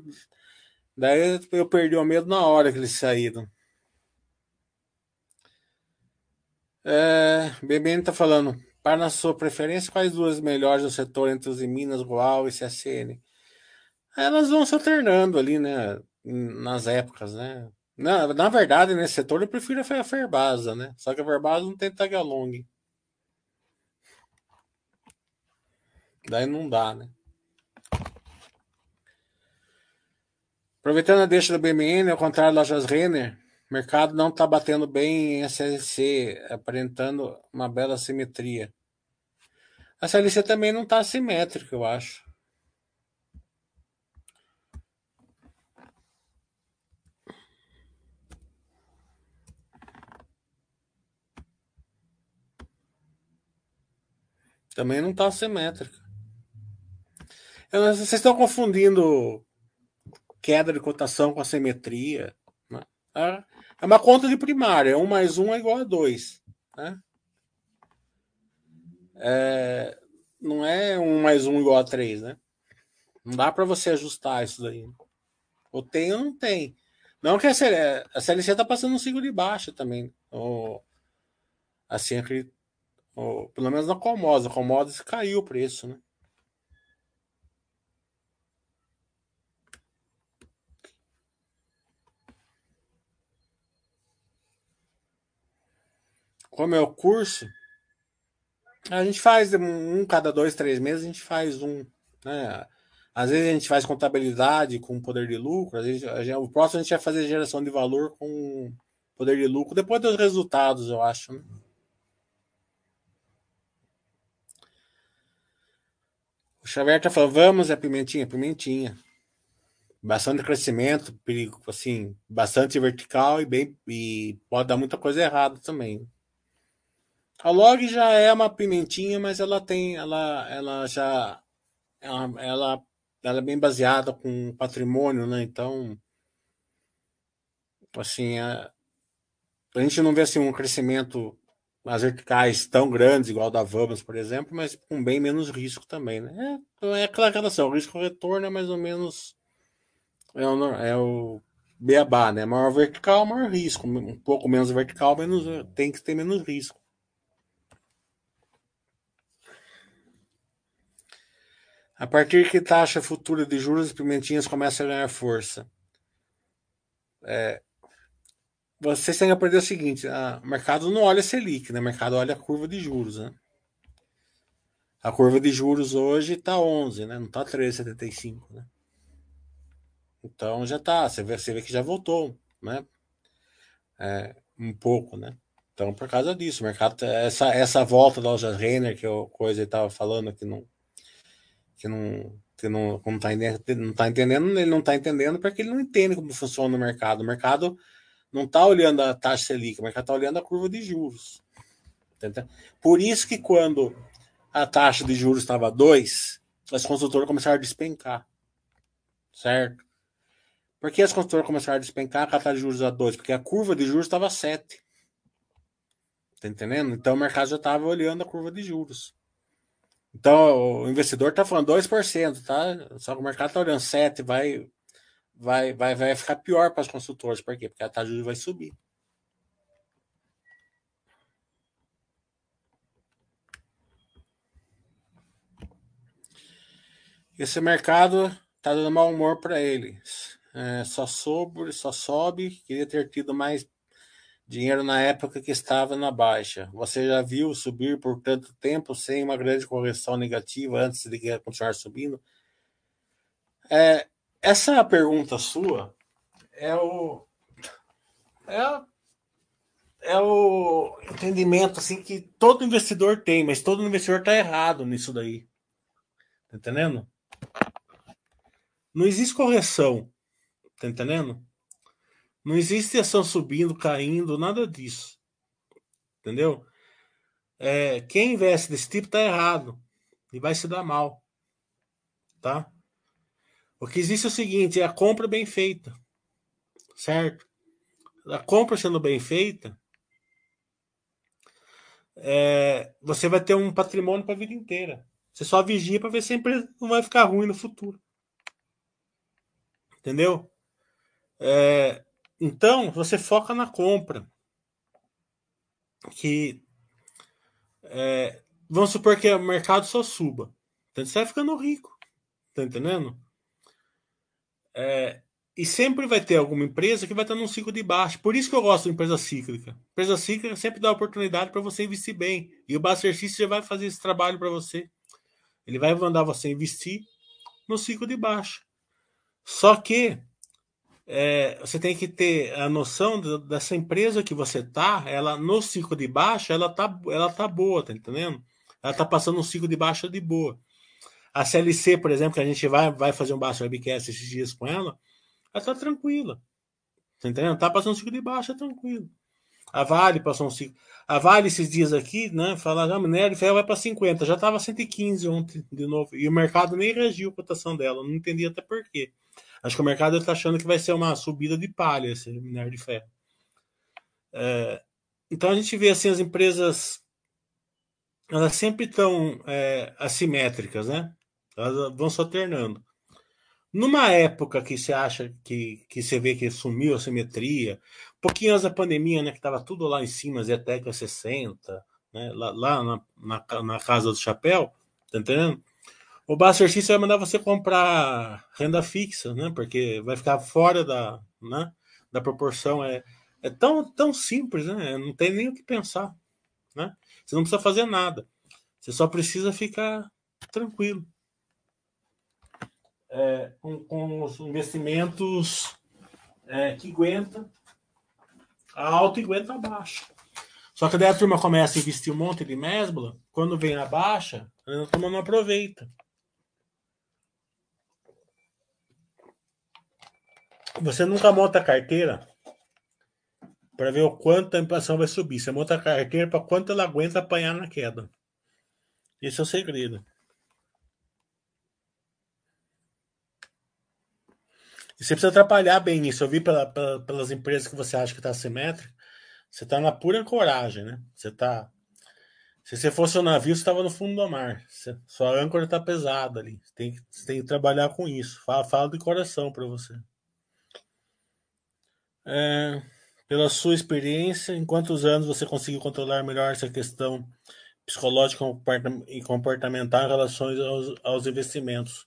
Daí eu perdi o medo na hora que eles saíram. É, BBN tá falando. Para na sua preferência, quais duas melhores do setor entre os Minas, Goal e CSN? Elas vão se alternando ali, né? Nas épocas, né? Na, na verdade, nesse setor eu prefiro a Ferbasa, né? Só que a Ferbasa não tem tag along. Daí não dá, né? Aproveitando a deixa do BMN, ao contrário das lojas Renner, o mercado não está batendo bem em SLC, aparentando uma bela simetria. A SLC também não está simétrica, eu acho. Também não está simétrica. Vocês estão confundindo queda de cotação com assimetria. Né? É, é uma conta de primária. Um mais um é igual a dois. Né? É, não é um mais um igual a três, né? Não dá para você ajustar isso daí. Ou tem ou não tem. Não que a CLC, a CLC tá passando um ciclo de baixa também. Ou, assim, ou, pelo menos na Comosa. A Comosa caiu o preço, né? Como é o curso, a gente faz um cada dois, três meses, a gente faz um. Né? Às vezes a gente faz contabilidade com poder de lucro, às vezes gente, o próximo a gente vai fazer geração de valor com poder de lucro, depois dos resultados, eu acho. Né? O Xavier está falando, vamos, é pimentinha, pimentinha. Bastante crescimento, perigo, assim, bastante vertical e bem e pode dar muita coisa errada também. A log já é uma pimentinha, mas ela tem, ela, ela já, ela, ela, ela é bem baseada com patrimônio, né? Então, assim, a, a gente não vê assim um crescimento as verticais tão grandes, igual da Vamos, por exemplo, mas com bem menos risco também, né? É, é aquela relação, o risco retorno é mais ou menos é o, é o beabá, né? Maior vertical, maior risco, um pouco menos vertical, menos tem que ter menos risco. A partir que taxa futura de juros, as pimentinhas começam a ganhar força. É, vocês têm que aprender o seguinte: o mercado não olha Selic, né? o mercado olha a curva de juros. Né? A curva de juros hoje está 11, né? não está 13,75. Né? Então já está, você vê, você vê que já voltou né? É, um pouco. Né? Então, por causa disso, o mercado, essa, essa volta da loja Renner, que eu coisa estava falando que não que não que não, não tá, não tá entendendo, ele não está entendendo porque ele não entende como funciona o mercado. O mercado não está olhando a taxa Selic, o mercado está olhando a curva de juros. Por isso que quando a taxa de juros estava 2, as construtoras começaram a despencar. Certo? Por que as construtoras começaram a despencar com a taxa de juros a 2? Porque a curva de juros estava 7. Tá entendendo? Então o mercado já estava olhando a curva de juros. Então o investidor está falando 2%, tá? Só que o mercado está olhando 7%, vai, vai, vai, vai ficar pior para os consultores. Por quê? Porque a taxa de juros vai subir. Esse mercado está dando mau humor para eles. É, só sobe, só sobe. Queria ter tido mais dinheiro na época que estava na baixa. Você já viu subir por tanto tempo sem uma grande correção negativa antes de continuar subindo? É, essa pergunta sua é o é, é o entendimento assim que todo investidor tem, mas todo investidor está errado nisso daí. Tá entendendo? Não existe correção. Tá entendendo? Não existe ação subindo, caindo, nada disso. Entendeu? É, quem investe desse tipo tá errado e vai se dar mal. Tá? O que existe é o seguinte: é a compra bem feita. Certo? A compra sendo bem feita, é, você vai ter um patrimônio para a vida inteira. Você só vigia para ver se a empresa não vai ficar ruim no futuro. Entendeu? É, então, você foca na compra. Que é, vamos supor que o mercado só suba. Então você vai ficando rico. Tá entendendo? É, e sempre vai ter alguma empresa que vai estar num ciclo de baixo. Por isso que eu gosto de empresa cíclica. Empresa cíclica sempre dá oportunidade para você investir bem. E o Buster já vai fazer esse trabalho para você. Ele vai mandar você investir no ciclo de baixo. Só que é, você tem que ter a noção de, dessa empresa que você tá, ela no ciclo de baixa, ela tá, ela tá boa, tá entendendo? Ela tá passando um ciclo de baixa de boa. A CLC, por exemplo, que a gente vai, vai fazer um Baixa Webcast esses dias com ela, ela tá tranquila. Tá entendendo? Tá passando um ciclo de baixa tranquilo. A Vale passou um ciclo. A Vale esses dias aqui, né? Falaram, ah, minério de ferro vai para 50. Já estava 115 ontem de novo. E o mercado nem reagiu a cotação dela. Não entendi até por quê. Acho que o mercado está achando que vai ser uma subida de palha esse minério de ferro. É, então a gente vê assim as empresas elas sempre estão é, assimétricas, né? Elas vão se alternando. Numa época que você acha que, que você vê que sumiu a simetria, pouquinho antes da pandemia, né, que estava tudo lá em cima, Zeteca 60, né, lá, lá na, na, na, casa do chapéu, tá entendendo? O Buster System vai mandar você comprar renda fixa, né? Porque vai ficar fora da, né, da proporção. É, é tão, tão simples, né? Não tem nem o que pensar, né? Você não precisa fazer nada. Você só precisa ficar tranquilo. É, com, com, os investimentos é, que aguenta a alta e aguenta a baixa. Só que daí a turma começa a investir um monte de mesbla, quando vem a baixa, a turma não aproveita. Você nunca monta a carteira para ver o quanto a inflação vai subir. Você monta a carteira para quanto ela aguenta apanhar na queda. Esse é o segredo. E você precisa atrapalhar bem isso. Eu vi pela, pela, pelas empresas que você acha que está assimétrico. Você está na pura coragem, né? Você está. Se você fosse um navio, você estava no fundo do mar. Você, sua âncora está pesada ali. Você tem, você tem que trabalhar com isso. Fala, fala de coração para você. É, pela sua experiência, em quantos anos você conseguiu controlar melhor essa questão psicológica e comportamental em relação aos, aos investimentos?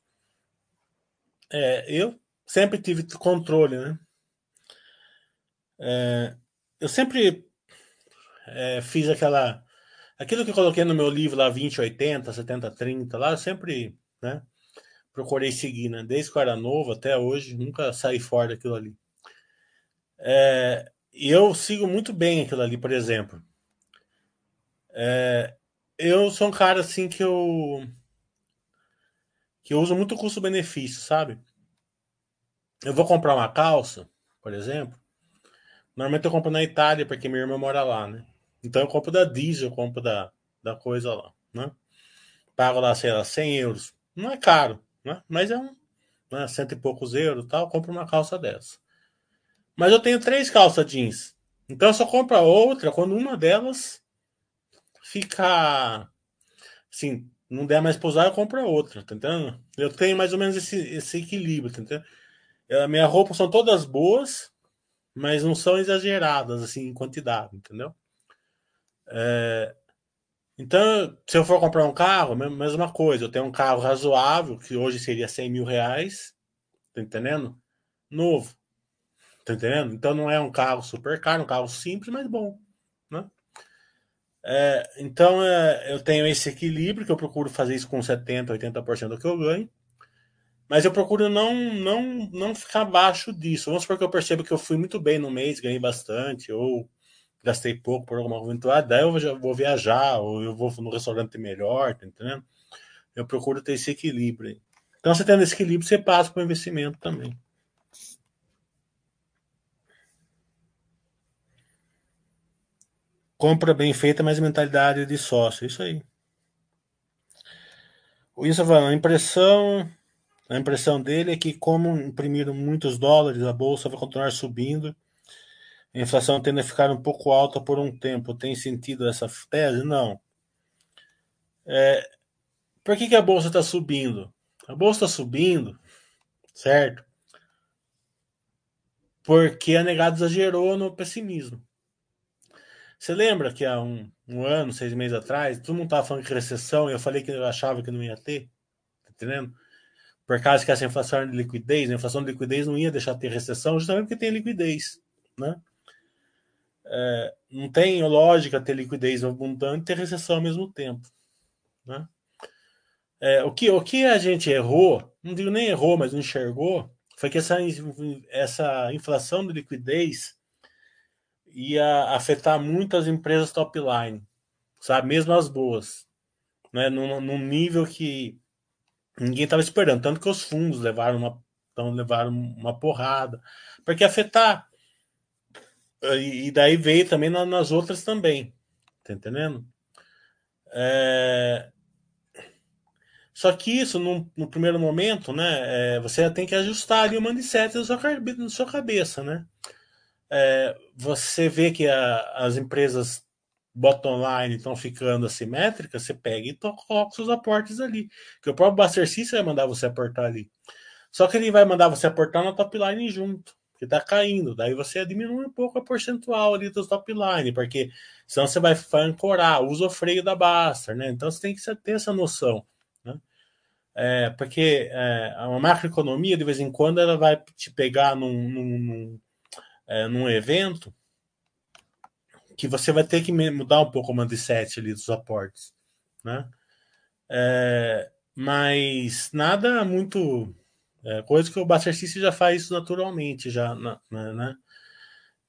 É, eu sempre tive controle, né? É, eu sempre é, fiz aquela. Aquilo que eu coloquei no meu livro lá, 20, 80, 70, 30, lá, eu sempre né, procurei seguir, né? Desde que eu era novo até hoje, nunca saí fora daquilo ali. É, e eu sigo muito bem aquilo ali, por exemplo. É, eu sou um cara assim que eu que eu uso muito custo-benefício, sabe? Eu vou comprar uma calça, por exemplo. Normalmente eu compro na Itália, porque minha irmã mora lá, né? Então eu compro da Diesel, eu compro da, da coisa lá, né? Pago lá, sei lá, 100 euros. Não é caro, né? Mas é um, né, cento e poucos euros tal, compro uma calça dessa. Mas eu tenho três calças jeans. Então eu só compro a outra quando uma delas ficar assim, não der mais pra usar, eu compro outra, tá entendendo? Eu tenho mais ou menos esse, esse equilíbrio, tá entendendo? A minha roupa são todas boas, mas não são exageradas assim em quantidade, entendeu? É, então, se eu for comprar um carro, mesma coisa. Eu tenho um carro razoável, que hoje seria 100 mil reais, tá entendendo? Novo, tá entendendo? Então não é um carro super caro, é um carro simples, mas bom, né? É, então é, eu tenho esse equilíbrio que eu procuro fazer isso com 70%, 80% do que eu ganho. Mas eu procuro não, não, não ficar abaixo disso. Vamos supor que eu percebo que eu fui muito bem no mês, ganhei bastante, ou gastei pouco por alguma eventualidade, daí eu já vou viajar, ou eu vou no restaurante melhor, tá entendendo? Eu procuro ter esse equilíbrio. Então, você tendo esse equilíbrio, você passa para o investimento também. Compra bem feita, mas mentalidade de sócio. Isso aí. O Isso falando, a impressão, a impressão dele é que, como imprimiram muitos dólares, a bolsa vai continuar subindo. A inflação tende a ficar um pouco alta por um tempo. Tem sentido essa tese? Não. É, por que, que a bolsa está subindo? A bolsa está subindo, certo? Porque a negada exagerou no pessimismo. Você lembra que há um, um ano, seis meses atrás, todo mundo estava falando de recessão e eu falei que eu achava que não ia ter? Tá entendendo? Por causa que essa inflação de liquidez, a inflação de liquidez não ia deixar de ter recessão, justamente porque tem liquidez, né? É, não tem lógica ter liquidez abundante e ter recessão ao mesmo tempo, né? É, o, que, o que a gente errou, não digo nem errou, mas não enxergou, foi que essa, essa inflação de liquidez ia afetar muitas empresas top line, sabe? Mesmo as boas, né? Num, num nível que ninguém estava esperando. Tanto que os fundos levaram uma, então, levaram uma porrada, porque afetar. E, daí veio também nas outras também, tá entendendo? É... Só que isso, no, no primeiro momento, né, é, você tem que ajustar ali o mindset da sua, sua cabeça, né? É, você vê que a, as empresas bottom line estão ficando assimétricas, você pega e coloca os aportes ali. Que o próprio Buster System vai mandar você aportar ali. Só que ele vai mandar você aportar na top line junto, que está caindo. Daí você diminui um pouco a percentual ali dos top line, porque senão você vai ancorar, usa o freio da Baster, né? Então você tem que ter essa noção. Né? É, porque é, a macroeconomia, de vez em quando, ela vai te pegar num, num, é, num evento que você vai ter que mudar um pouco o mindset ali dos aportes, né? É, mas nada muito é, coisa que o Buster já faz naturalmente já, né? né?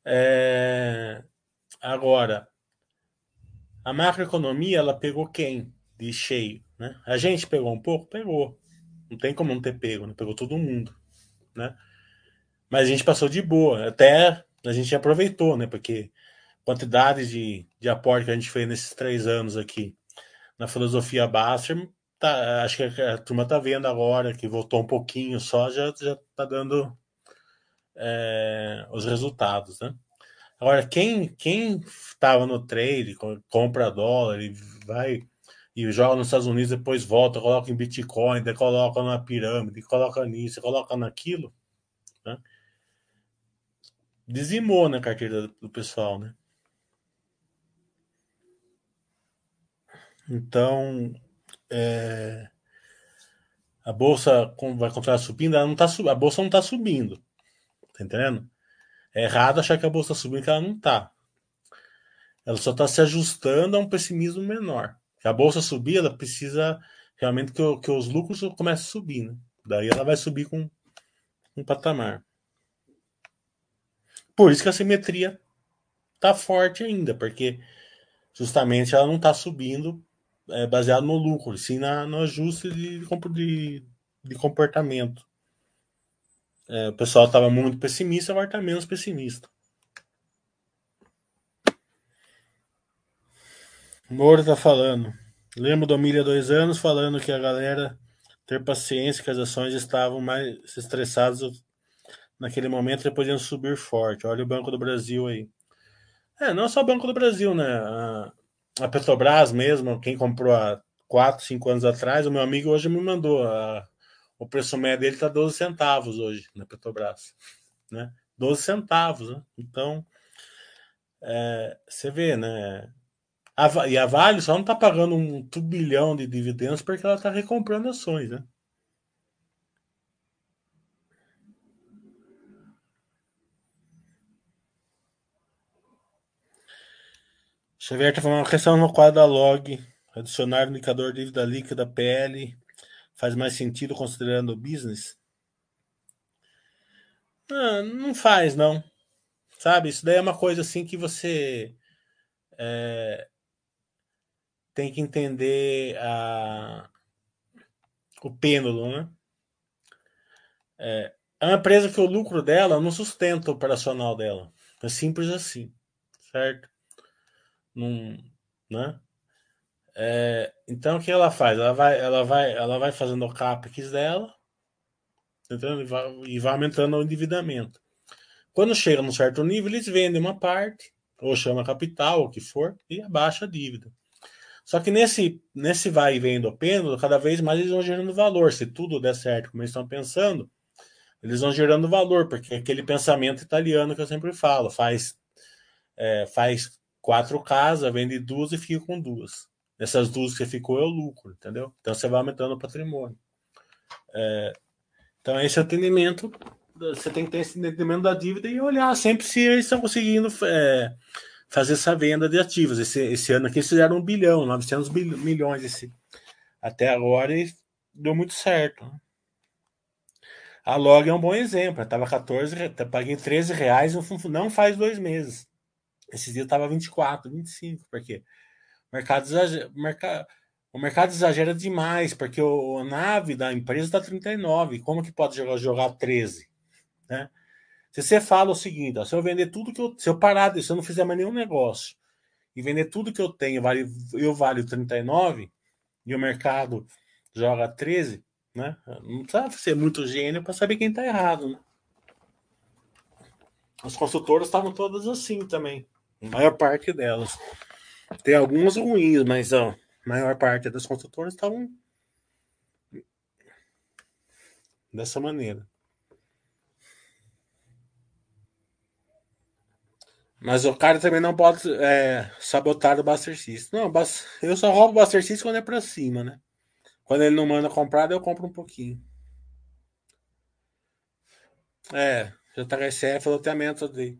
É, agora a macroeconomia ela pegou quem de cheio, né? A gente pegou um pouco, pegou. Não tem como não ter pego, né? Pegou todo mundo, né? Mas a gente passou de boa. Até a gente aproveitou, né? Porque quantidade de, de aporte que a gente fez nesses três anos aqui na filosofia Baster, tá, acho que a, turma tá vendo agora que voltou um pouquinho só, já, já tá dando é, os resultados, né? Agora, quem quem estava no trade, compra dólar e vai e joga nos Estados Unidos, depois volta, coloca em Bitcoin, coloca na pirâmide, coloca nisso, coloca naquilo? Dizimou na carteira do pessoal, né? Então, é, a bolsa vai continuar subindo, ela não tá, a bolsa não está subindo. Tá entendendo? É errado achar que a bolsa está subindo, que ela não está. Ela só está se ajustando a um pessimismo menor. Se a bolsa subir, ela precisa realmente que, que os lucros comecem a subir. Né? Daí ela vai subir com um patamar. Por isso que a simetria tá forte ainda, porque justamente ela não está subindo é, baseado no lucro, sim na, no ajuste de, de, de comportamento. É, o pessoal estava muito pessimista, agora está menos pessimista. Moro está falando. Lembro do Milha dois anos falando que a galera ter paciência que as ações estavam mais estressadas naquele momento eles podiam subir forte. Olha o Banco do Brasil aí. É, não só o Banco do Brasil, né? a Petrobras mesmo, quem comprou há 4, 5 anos atrás, o meu amigo hoje me mandou. A, o preço médio dele está 12 centavos hoje na Petrobras. Né? 12 centavos. Né? Então, é, você vê, né? A, e a Vale só não está pagando um turbilhão de dividendos porque ela está recomprando ações, né? Xavier está falando questão no quadro da log. Adicionar o indicador de dívida líquida PL faz mais sentido considerando o business? Ah, não faz, não. Sabe? Isso daí é uma coisa assim que você é, tem que entender a, o pêndulo, né? É, é uma empresa que o lucro dela não sustenta o operacional dela. É simples assim, certo? Não, né? É, então o que ela faz? Ela vai, ela vai, ela vai fazendo o capex dela, entendeu? E vai, e vai aumentando o endividamento. Quando chega num certo nível, eles vendem uma parte, ou chama capital, o que for, e abaixa a dívida. Só que nesse, nesse vai e vem do pêndulo, cada vez mais eles vão gerando valor. Se tudo der certo como eles estão pensando, eles vão gerando valor, porque é aquele pensamento italiano que eu sempre falo, faz, é, faz quatro casas, vende duas e fica com duas. Essas duas que ficou é o lucro, entendeu? Então você vai aumentando o patrimônio. É, então esse atendimento, você tem que ter esse entendimento da dívida e olhar sempre se eles estão conseguindo é, fazer essa venda de ativos. Esse, esse ano aqui eles fizeram um bilhão, 900 bilhões, milhões esse, até agora e deu muito certo. A Log é um bom exemplo. Estava 14, paguei 13 reais, não faz dois meses. Esses dias estava 24, 25, porque o mercado exagera, o mercado, o mercado exagera demais, porque o, a nave da empresa está 39. Como que pode jogar, jogar 13? Né? Se você fala o seguinte, ó, se eu vender tudo que eu. Se eu parar, se eu não fizer mais nenhum negócio e vender tudo que eu tenho, vale, eu valho 39 e o mercado joga 13, né? Não precisa ser muito gênio para saber quem está errado. Né? As consultoras estavam todas assim também. A maior parte delas. Tem algumas ruins, mas a maior parte das consultoras estavam dessa maneira. Mas o cara também não pode é, sabotar o Buster System. Não, eu só roubo o Buster System quando é pra cima, né? Quando ele não manda comprar, eu compro um pouquinho. É, JHSF, loteamento de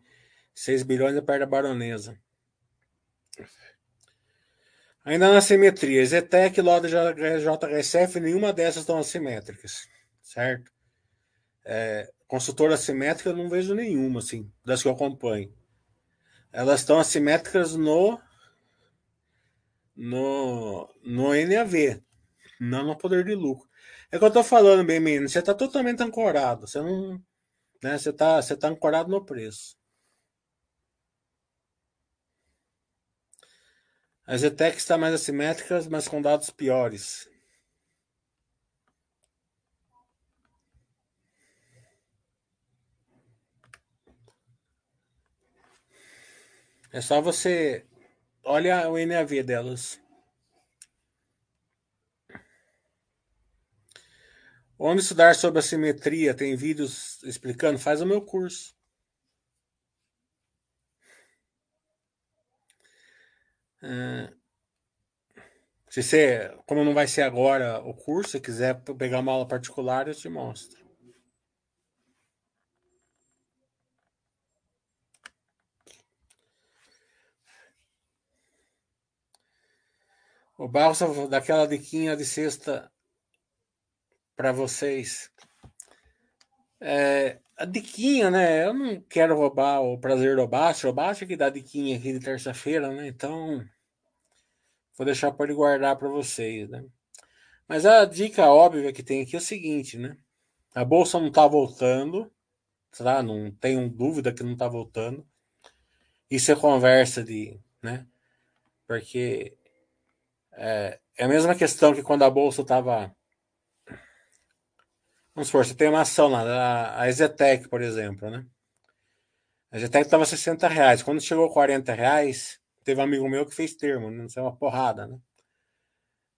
6 bilhões é perto da baronesa. Ainda na simetria, Zetec, Loda JHSF, nenhuma dessas estão assimétricas, certo? É, consultora assimétrica eu não vejo nenhuma, assim, das que eu acompanho. Elas estão assimétricas no no, no NAV, não no poder de lucro. É que eu tô falando, bem, menino, você tá totalmente ancorado, você não, né, você tá, você tá ancorado no preço. As ETECs estão mais assimétricas, mas com dados piores. É só você olha o NAV delas. Onde estudar sobre a simetria, tem vídeos explicando, faz o meu curso. É, se você, como não vai ser agora o curso, se quiser pegar uma aula particular, eu te mostro. O Barros daquela diquinha de sexta para vocês. É, a diquinha, né? Eu não quero roubar o prazer do Baixo. O Baixo que dá diquinha aqui de terça-feira, né? Então, Vou deixar para ele guardar para vocês, né? Mas a dica óbvia que tem aqui é o seguinte, né? A bolsa não está voltando, tá? Não tenho dúvida que não está voltando. Isso é conversa de, né? Porque é, é a mesma questão que quando a bolsa estava Vamos supor, você tem uma ação lá, a Ezetec, por exemplo, né? A Ezetec estava 60 reais. Quando chegou a 40 reais, teve um amigo meu que fez termo, né? não sei, uma porrada, né?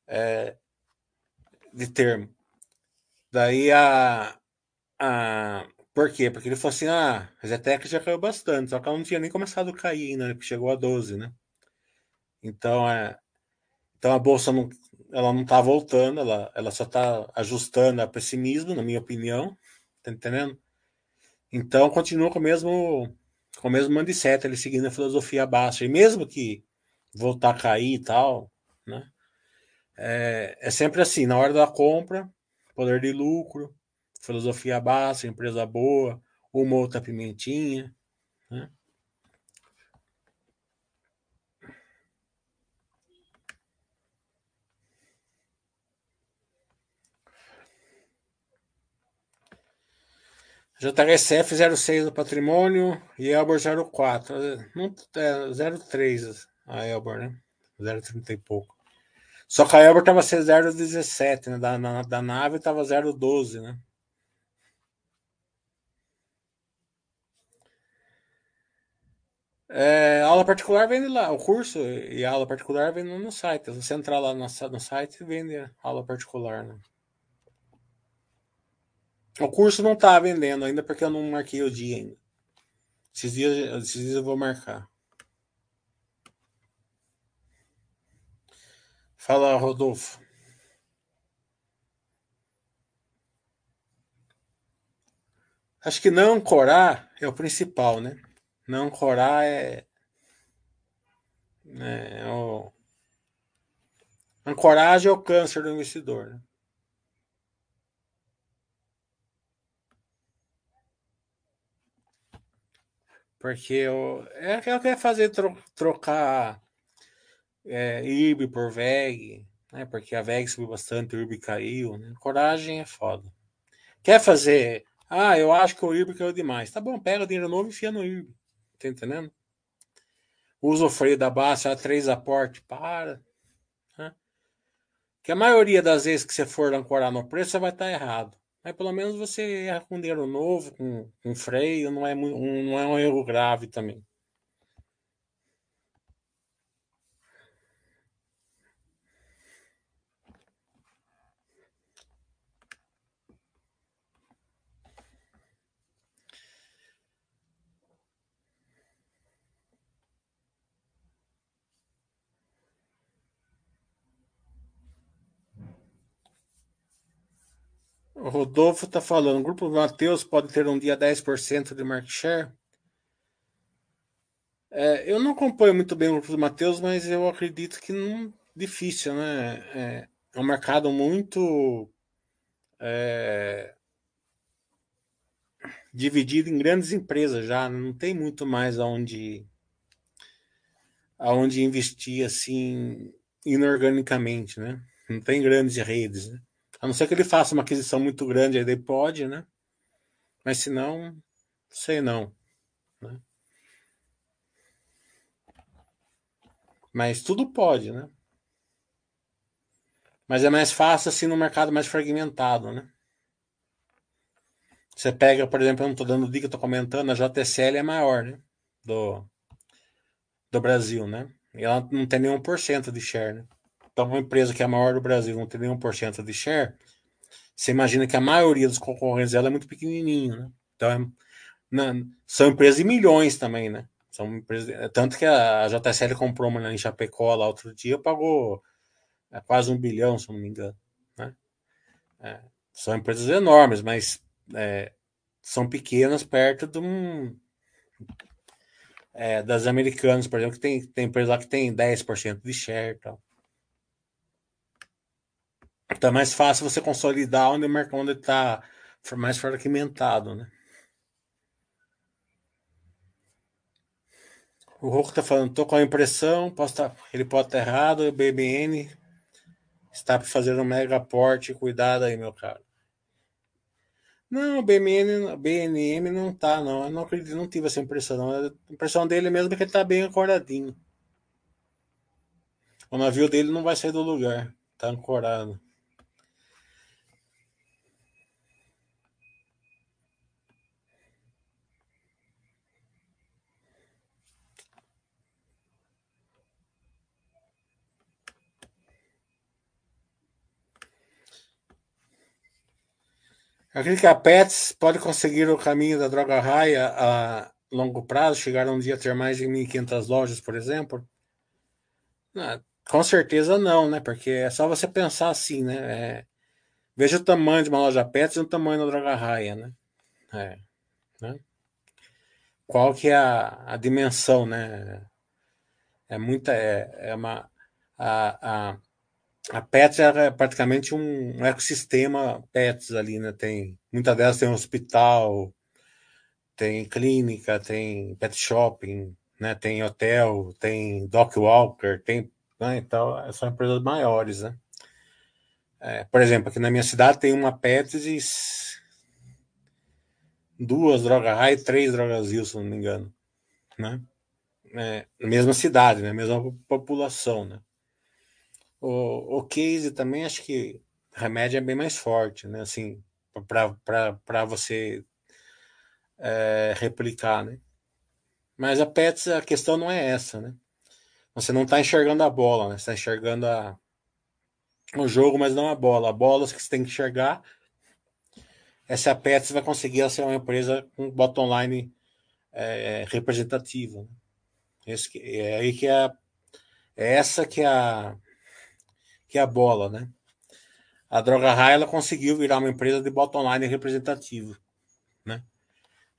É, de termo. Daí a, a. Por quê? Porque ele falou assim: ah, a Zetec já caiu bastante, só que ela não tinha nem começado a cair ainda, né? Chegou a 12, né? Então, é, então a bolsa não, ela não está voltando, ela, ela só está ajustando a pessimismo, na minha opinião. Tá entendendo? Então continua com o mesmo com o mesmo mindset, ele seguindo a filosofia baixa. E mesmo que voltar a cair e tal, né? É, é sempre assim, na hora da compra, poder de lucro, filosofia baixa, empresa boa, uma outra pimentinha, né? JHSF 06 do patrimônio e Elbor 04. Não, é 03 a Elbor, né? 030 e pouco. Só que a Elbor estava 017, né? Da, na, da nave estava 012, né? É, aula particular vende lá, o curso e a aula particular vende no site. Você entrar lá no, no site, vende aula particular, né? O curso não tá vendendo ainda porque eu não marquei o dia ainda. Esses dias, esses dias eu vou marcar. Fala, Rodolfo. Acho que não ancorar é o principal, né? Não ancorar é. é, é o... Ancoragem é o câncer do investidor, né? Porque eu, é, eu quero fazer tro, trocar é, IRB por VEG, né? Porque a VEG subiu bastante, o IRB caiu, né? Coragem é foda. Quer fazer? Ah, eu acho que o IRB caiu demais. Tá bom, pega dinheiro novo e enfia no IRB. Tá entendendo? Usa o freio da base, a três aporte, para. Né? Que a maioria das vezes que você for ancorar no preço, você vai estar errado. Mas pelo menos você erra com dinheiro novo, com, com freio, não é, um, não é um erro grave também. O Rodolfo está falando, o grupo Mateus pode ter um dia 10% de market share? É, eu não acompanho muito bem o grupo do Mateus, mas eu acredito que não difícil, né? É, é um mercado muito é, dividido em grandes empresas já, não tem muito mais aonde aonde investir assim inorganicamente, né? Não tem grandes redes, né? A não ser que ele faça uma aquisição muito grande, aí ele pode, né? Mas se não, sei não. Né? Mas tudo pode, né? Mas é mais fácil assim no mercado mais fragmentado, né? Você pega, por exemplo, eu não estou dando dica, estou comentando, a JSL é maior, né? Do, do Brasil, né? E ela não tem nenhum por cento de share, né? Então, uma empresa que é a maior do Brasil não tem nenhum por cento de share, você imagina que a maioria dos concorrentes dela é muito pequenininho, né? Então, é, na, são empresas de milhões também, né? São empresas, tanto que a JSL comprou uma em Chapecó lá outro dia, pagou é, quase um bilhão, se não me engano. Né? É, são empresas enormes, mas é, são pequenas perto de um, é, das americanas, por exemplo, que tem, tem empresa lá que tem 10% de share e tal. É mais fácil você consolidar onde o mercado está mais fragmentado, né? O Roku está falando, tô com a impressão, tá, ele pode estar tá errado, o BBN está para fazer um mega porte, cuidado aí, meu cara. Não, o BMN, BNM não tá, não. Eu não acredito, não tive essa impressão, não. A impressão dele mesmo é que ele tá bem acordadinho. O navio dele não vai sair do lugar, tá ancorado. A Pets pode conseguir o caminho da droga raia a longo prazo, chegar um dia a ter mais de 1.500 lojas, por exemplo? Ah, com certeza não, né? Porque é só você pensar assim, né? É, veja o tamanho de uma loja Pets e o tamanho da droga raia, né? É, né? Qual que é a, a dimensão, né? É muita, é, é uma a, a, a Pets é praticamente um ecossistema Pets ali, né? Tem muitas delas tem um hospital, tem clínica, tem pet shopping, né? Tem hotel, tem dog walker, tem né? então são empresas maiores, né? É, por exemplo, aqui na minha cidade tem uma Pets e duas drogas high três drogas Zil, se não me engano, né? É, mesma cidade, né? Mesma população, né? O, o case também acho que remédio é bem mais forte, né? Assim, para você é, replicar, né? Mas a Pets, a questão não é essa, né? Você não está enxergando a bola, né? Você está enxergando a, o jogo, mas não a bola. A bola que você tem que enxergar essa Pets vai conseguir ser uma empresa com bottom line é, representativa. Né? Esse, é aí que é, é essa que é a que é a bola, né? A Droga Raia conseguiu virar uma empresa de bottom line representativo, né?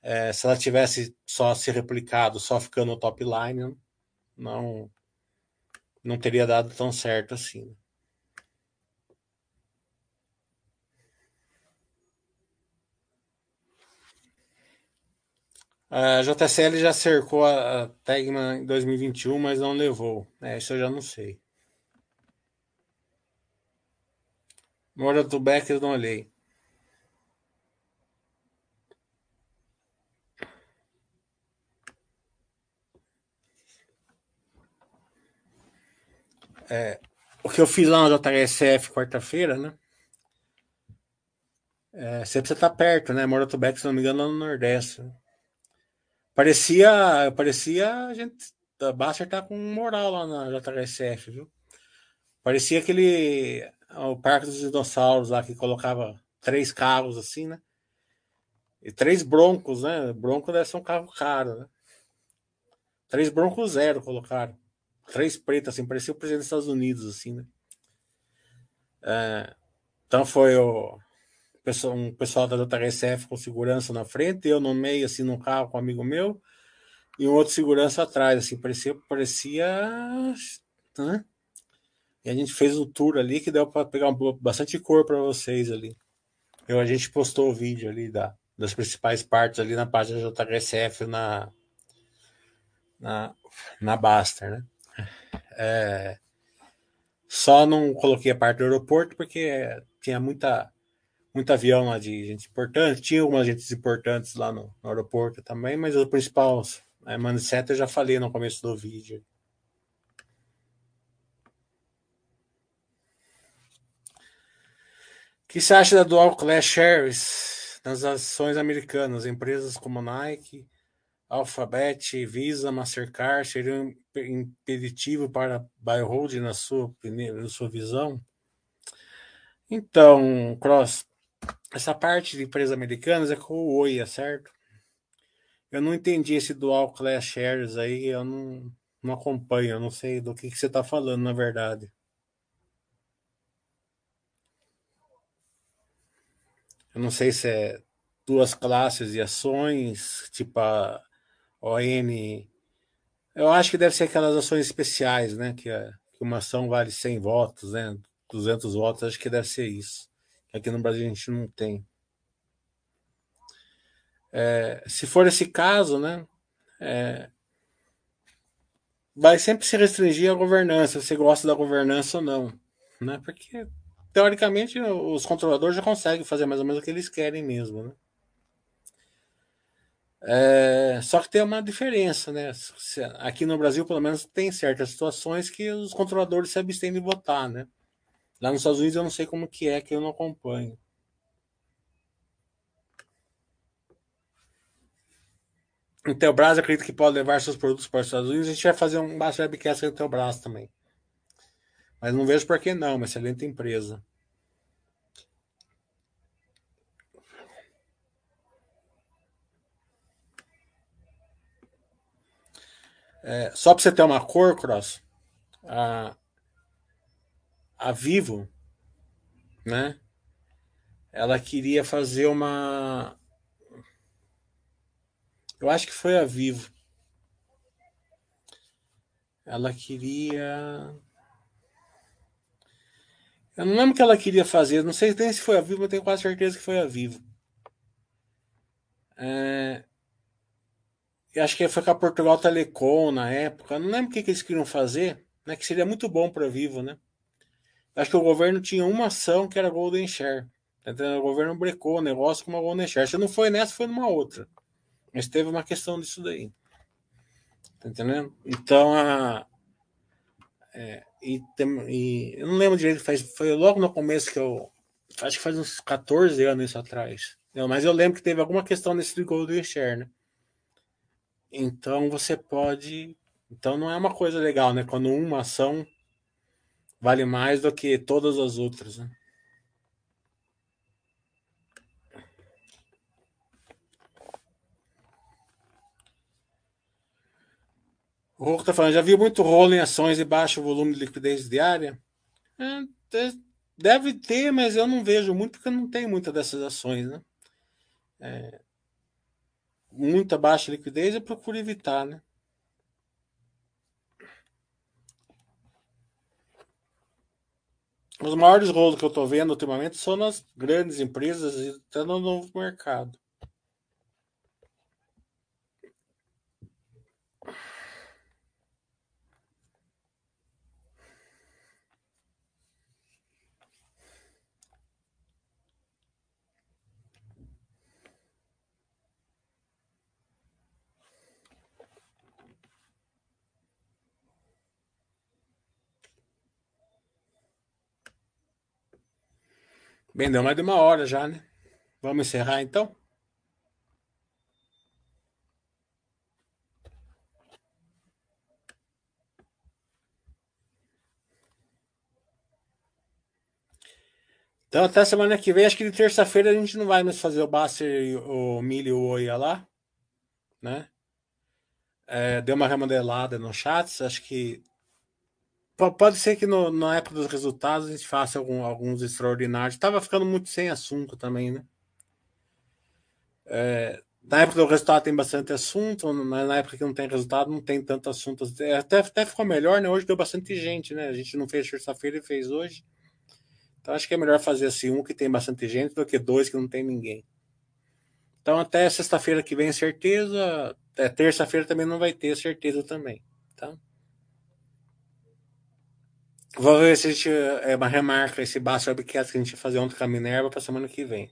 É, se ela tivesse só se replicado, só ficando top line, não não teria dado tão certo assim. Né? A JCL já cercou a Tegma em 2021, mas não levou. É, isso eu já não sei. Mora do eu não olhei. É, o que eu fiz lá na JSF quarta-feira, né? É, sempre você tá perto, né? Mora do Beck, se não me engano, lá no Nordeste. Parecia, parecia a gente, a Baster tá com moral lá na JSF, viu? Parecia aquele o Parque dos Dinossauros lá que colocava três carros assim, né? E três broncos, né? Bronco deve ser um carro caro, né? Três broncos zero colocaram. Três pretas, assim, parecia o presidente dos Estados Unidos, assim, né? É, então foi o pessoal, um pessoal da JRSF com segurança na frente, eu no meio, assim, no carro com um amigo meu, e um outro segurança atrás, assim, parecia, parecia, né? E a gente fez o tour ali que deu para pegar bastante cor para vocês ali. Eu, a gente postou o vídeo ali da, das principais partes ali na página JHSF na, na, na Baster, né? É, só não coloquei a parte do aeroporto porque tinha muita, muito avião lá de gente importante, tinha algumas gente importantes lá no, no aeroporto também, mas o principal é, Maniceta eu já falei no começo do vídeo. Que você acha da Dual Class Shares nas ações americanas? Empresas como Nike, Alphabet, Visa, Mastercard seriam impeditivo para buy hold na sua, na sua visão? Então, Cross, essa parte de empresas americanas é com o OIA, certo? Eu não entendi esse Dual Class Shares aí, eu não, não acompanho, eu não sei do que, que você está falando, na verdade. Eu não sei se é duas classes de ações, tipo a ON. Eu acho que deve ser aquelas ações especiais, né? Que, é, que uma ação vale 100 votos, né? 200 votos, acho que deve ser isso. Aqui no Brasil a gente não tem. É, se for esse caso, né? É, vai sempre se restringir a governança, se gosta da governança ou não, né? Porque teoricamente, os controladores já conseguem fazer mais ou menos o que eles querem mesmo, né? É, só que tem uma diferença, né? Aqui no Brasil, pelo menos, tem certas situações que os controladores se abstêm de votar, né? Lá nos Estados Unidos eu não sei como que é, que eu não acompanho. Intelbras acredita que pode levar seus produtos para os Estados Unidos. A gente vai fazer um webcast com a Intelbras também. Mas não vejo por que não, uma excelente empresa. É, só para você ter uma cor, Cross, a, a Vivo, né? Ela queria fazer uma. Eu acho que foi a Vivo. Ela queria. Eu não lembro o que ela queria fazer. Não sei nem se foi a Vivo, mas tenho quase certeza que foi a Vivo. É... Acho que foi com a Portugal Telecom na época. Não lembro o que, que eles queriam fazer, né? Que seria muito bom para Vivo, né? Eu acho que o governo tinha uma ação que era Golden Share. Tá o governo brecou o negócio com uma Golden Share. Se não foi nessa, foi numa outra. Mas teve uma questão disso daí. Tá entendendo? Então a. É, e, tem, e, eu não lembro direito, faz, foi logo no começo que eu. Acho que faz uns 14 anos isso atrás. Não, mas eu lembro que teve alguma questão nesse de Golden Share, né? Então você pode. Então não é uma coisa legal, né? Quando uma ação vale mais do que todas as outras, né? O Rocco tá falando, já viu muito rolo em ações e baixo volume de liquidez diária? É, deve ter, mas eu não vejo muito porque não tem muita dessas ações, né? É, muita baixa liquidez eu procuro evitar, né? Os maiores rolos que eu estou vendo ultimamente são nas grandes empresas e até no novo mercado. Bem, deu mais de uma hora já, né? Vamos encerrar então? Então até semana que vem, acho que de terça-feira a gente não vai mais fazer o Basser, o Milho e o Oia lá, né? É, deu uma remodelada no chat, acho que Pode ser que no, na época dos resultados a gente faça algum, alguns extraordinários. Estava ficando muito sem assunto também, né? É, na época do resultado tem bastante assunto, na época que não tem resultado não tem tanto assunto. Até, até ficou melhor, né? Hoje deu bastante gente, né? A gente não fez terça-feira e fez hoje. Então acho que é melhor fazer assim um que tem bastante gente do que dois que não tem ninguém. Então até sexta-feira que vem certeza, é, terça-feira também não vai ter certeza também, tá? Vou ver se a gente é, remarca esse Baixo Webcast que a gente ia fazer ontem com a Minerva para semana que vem.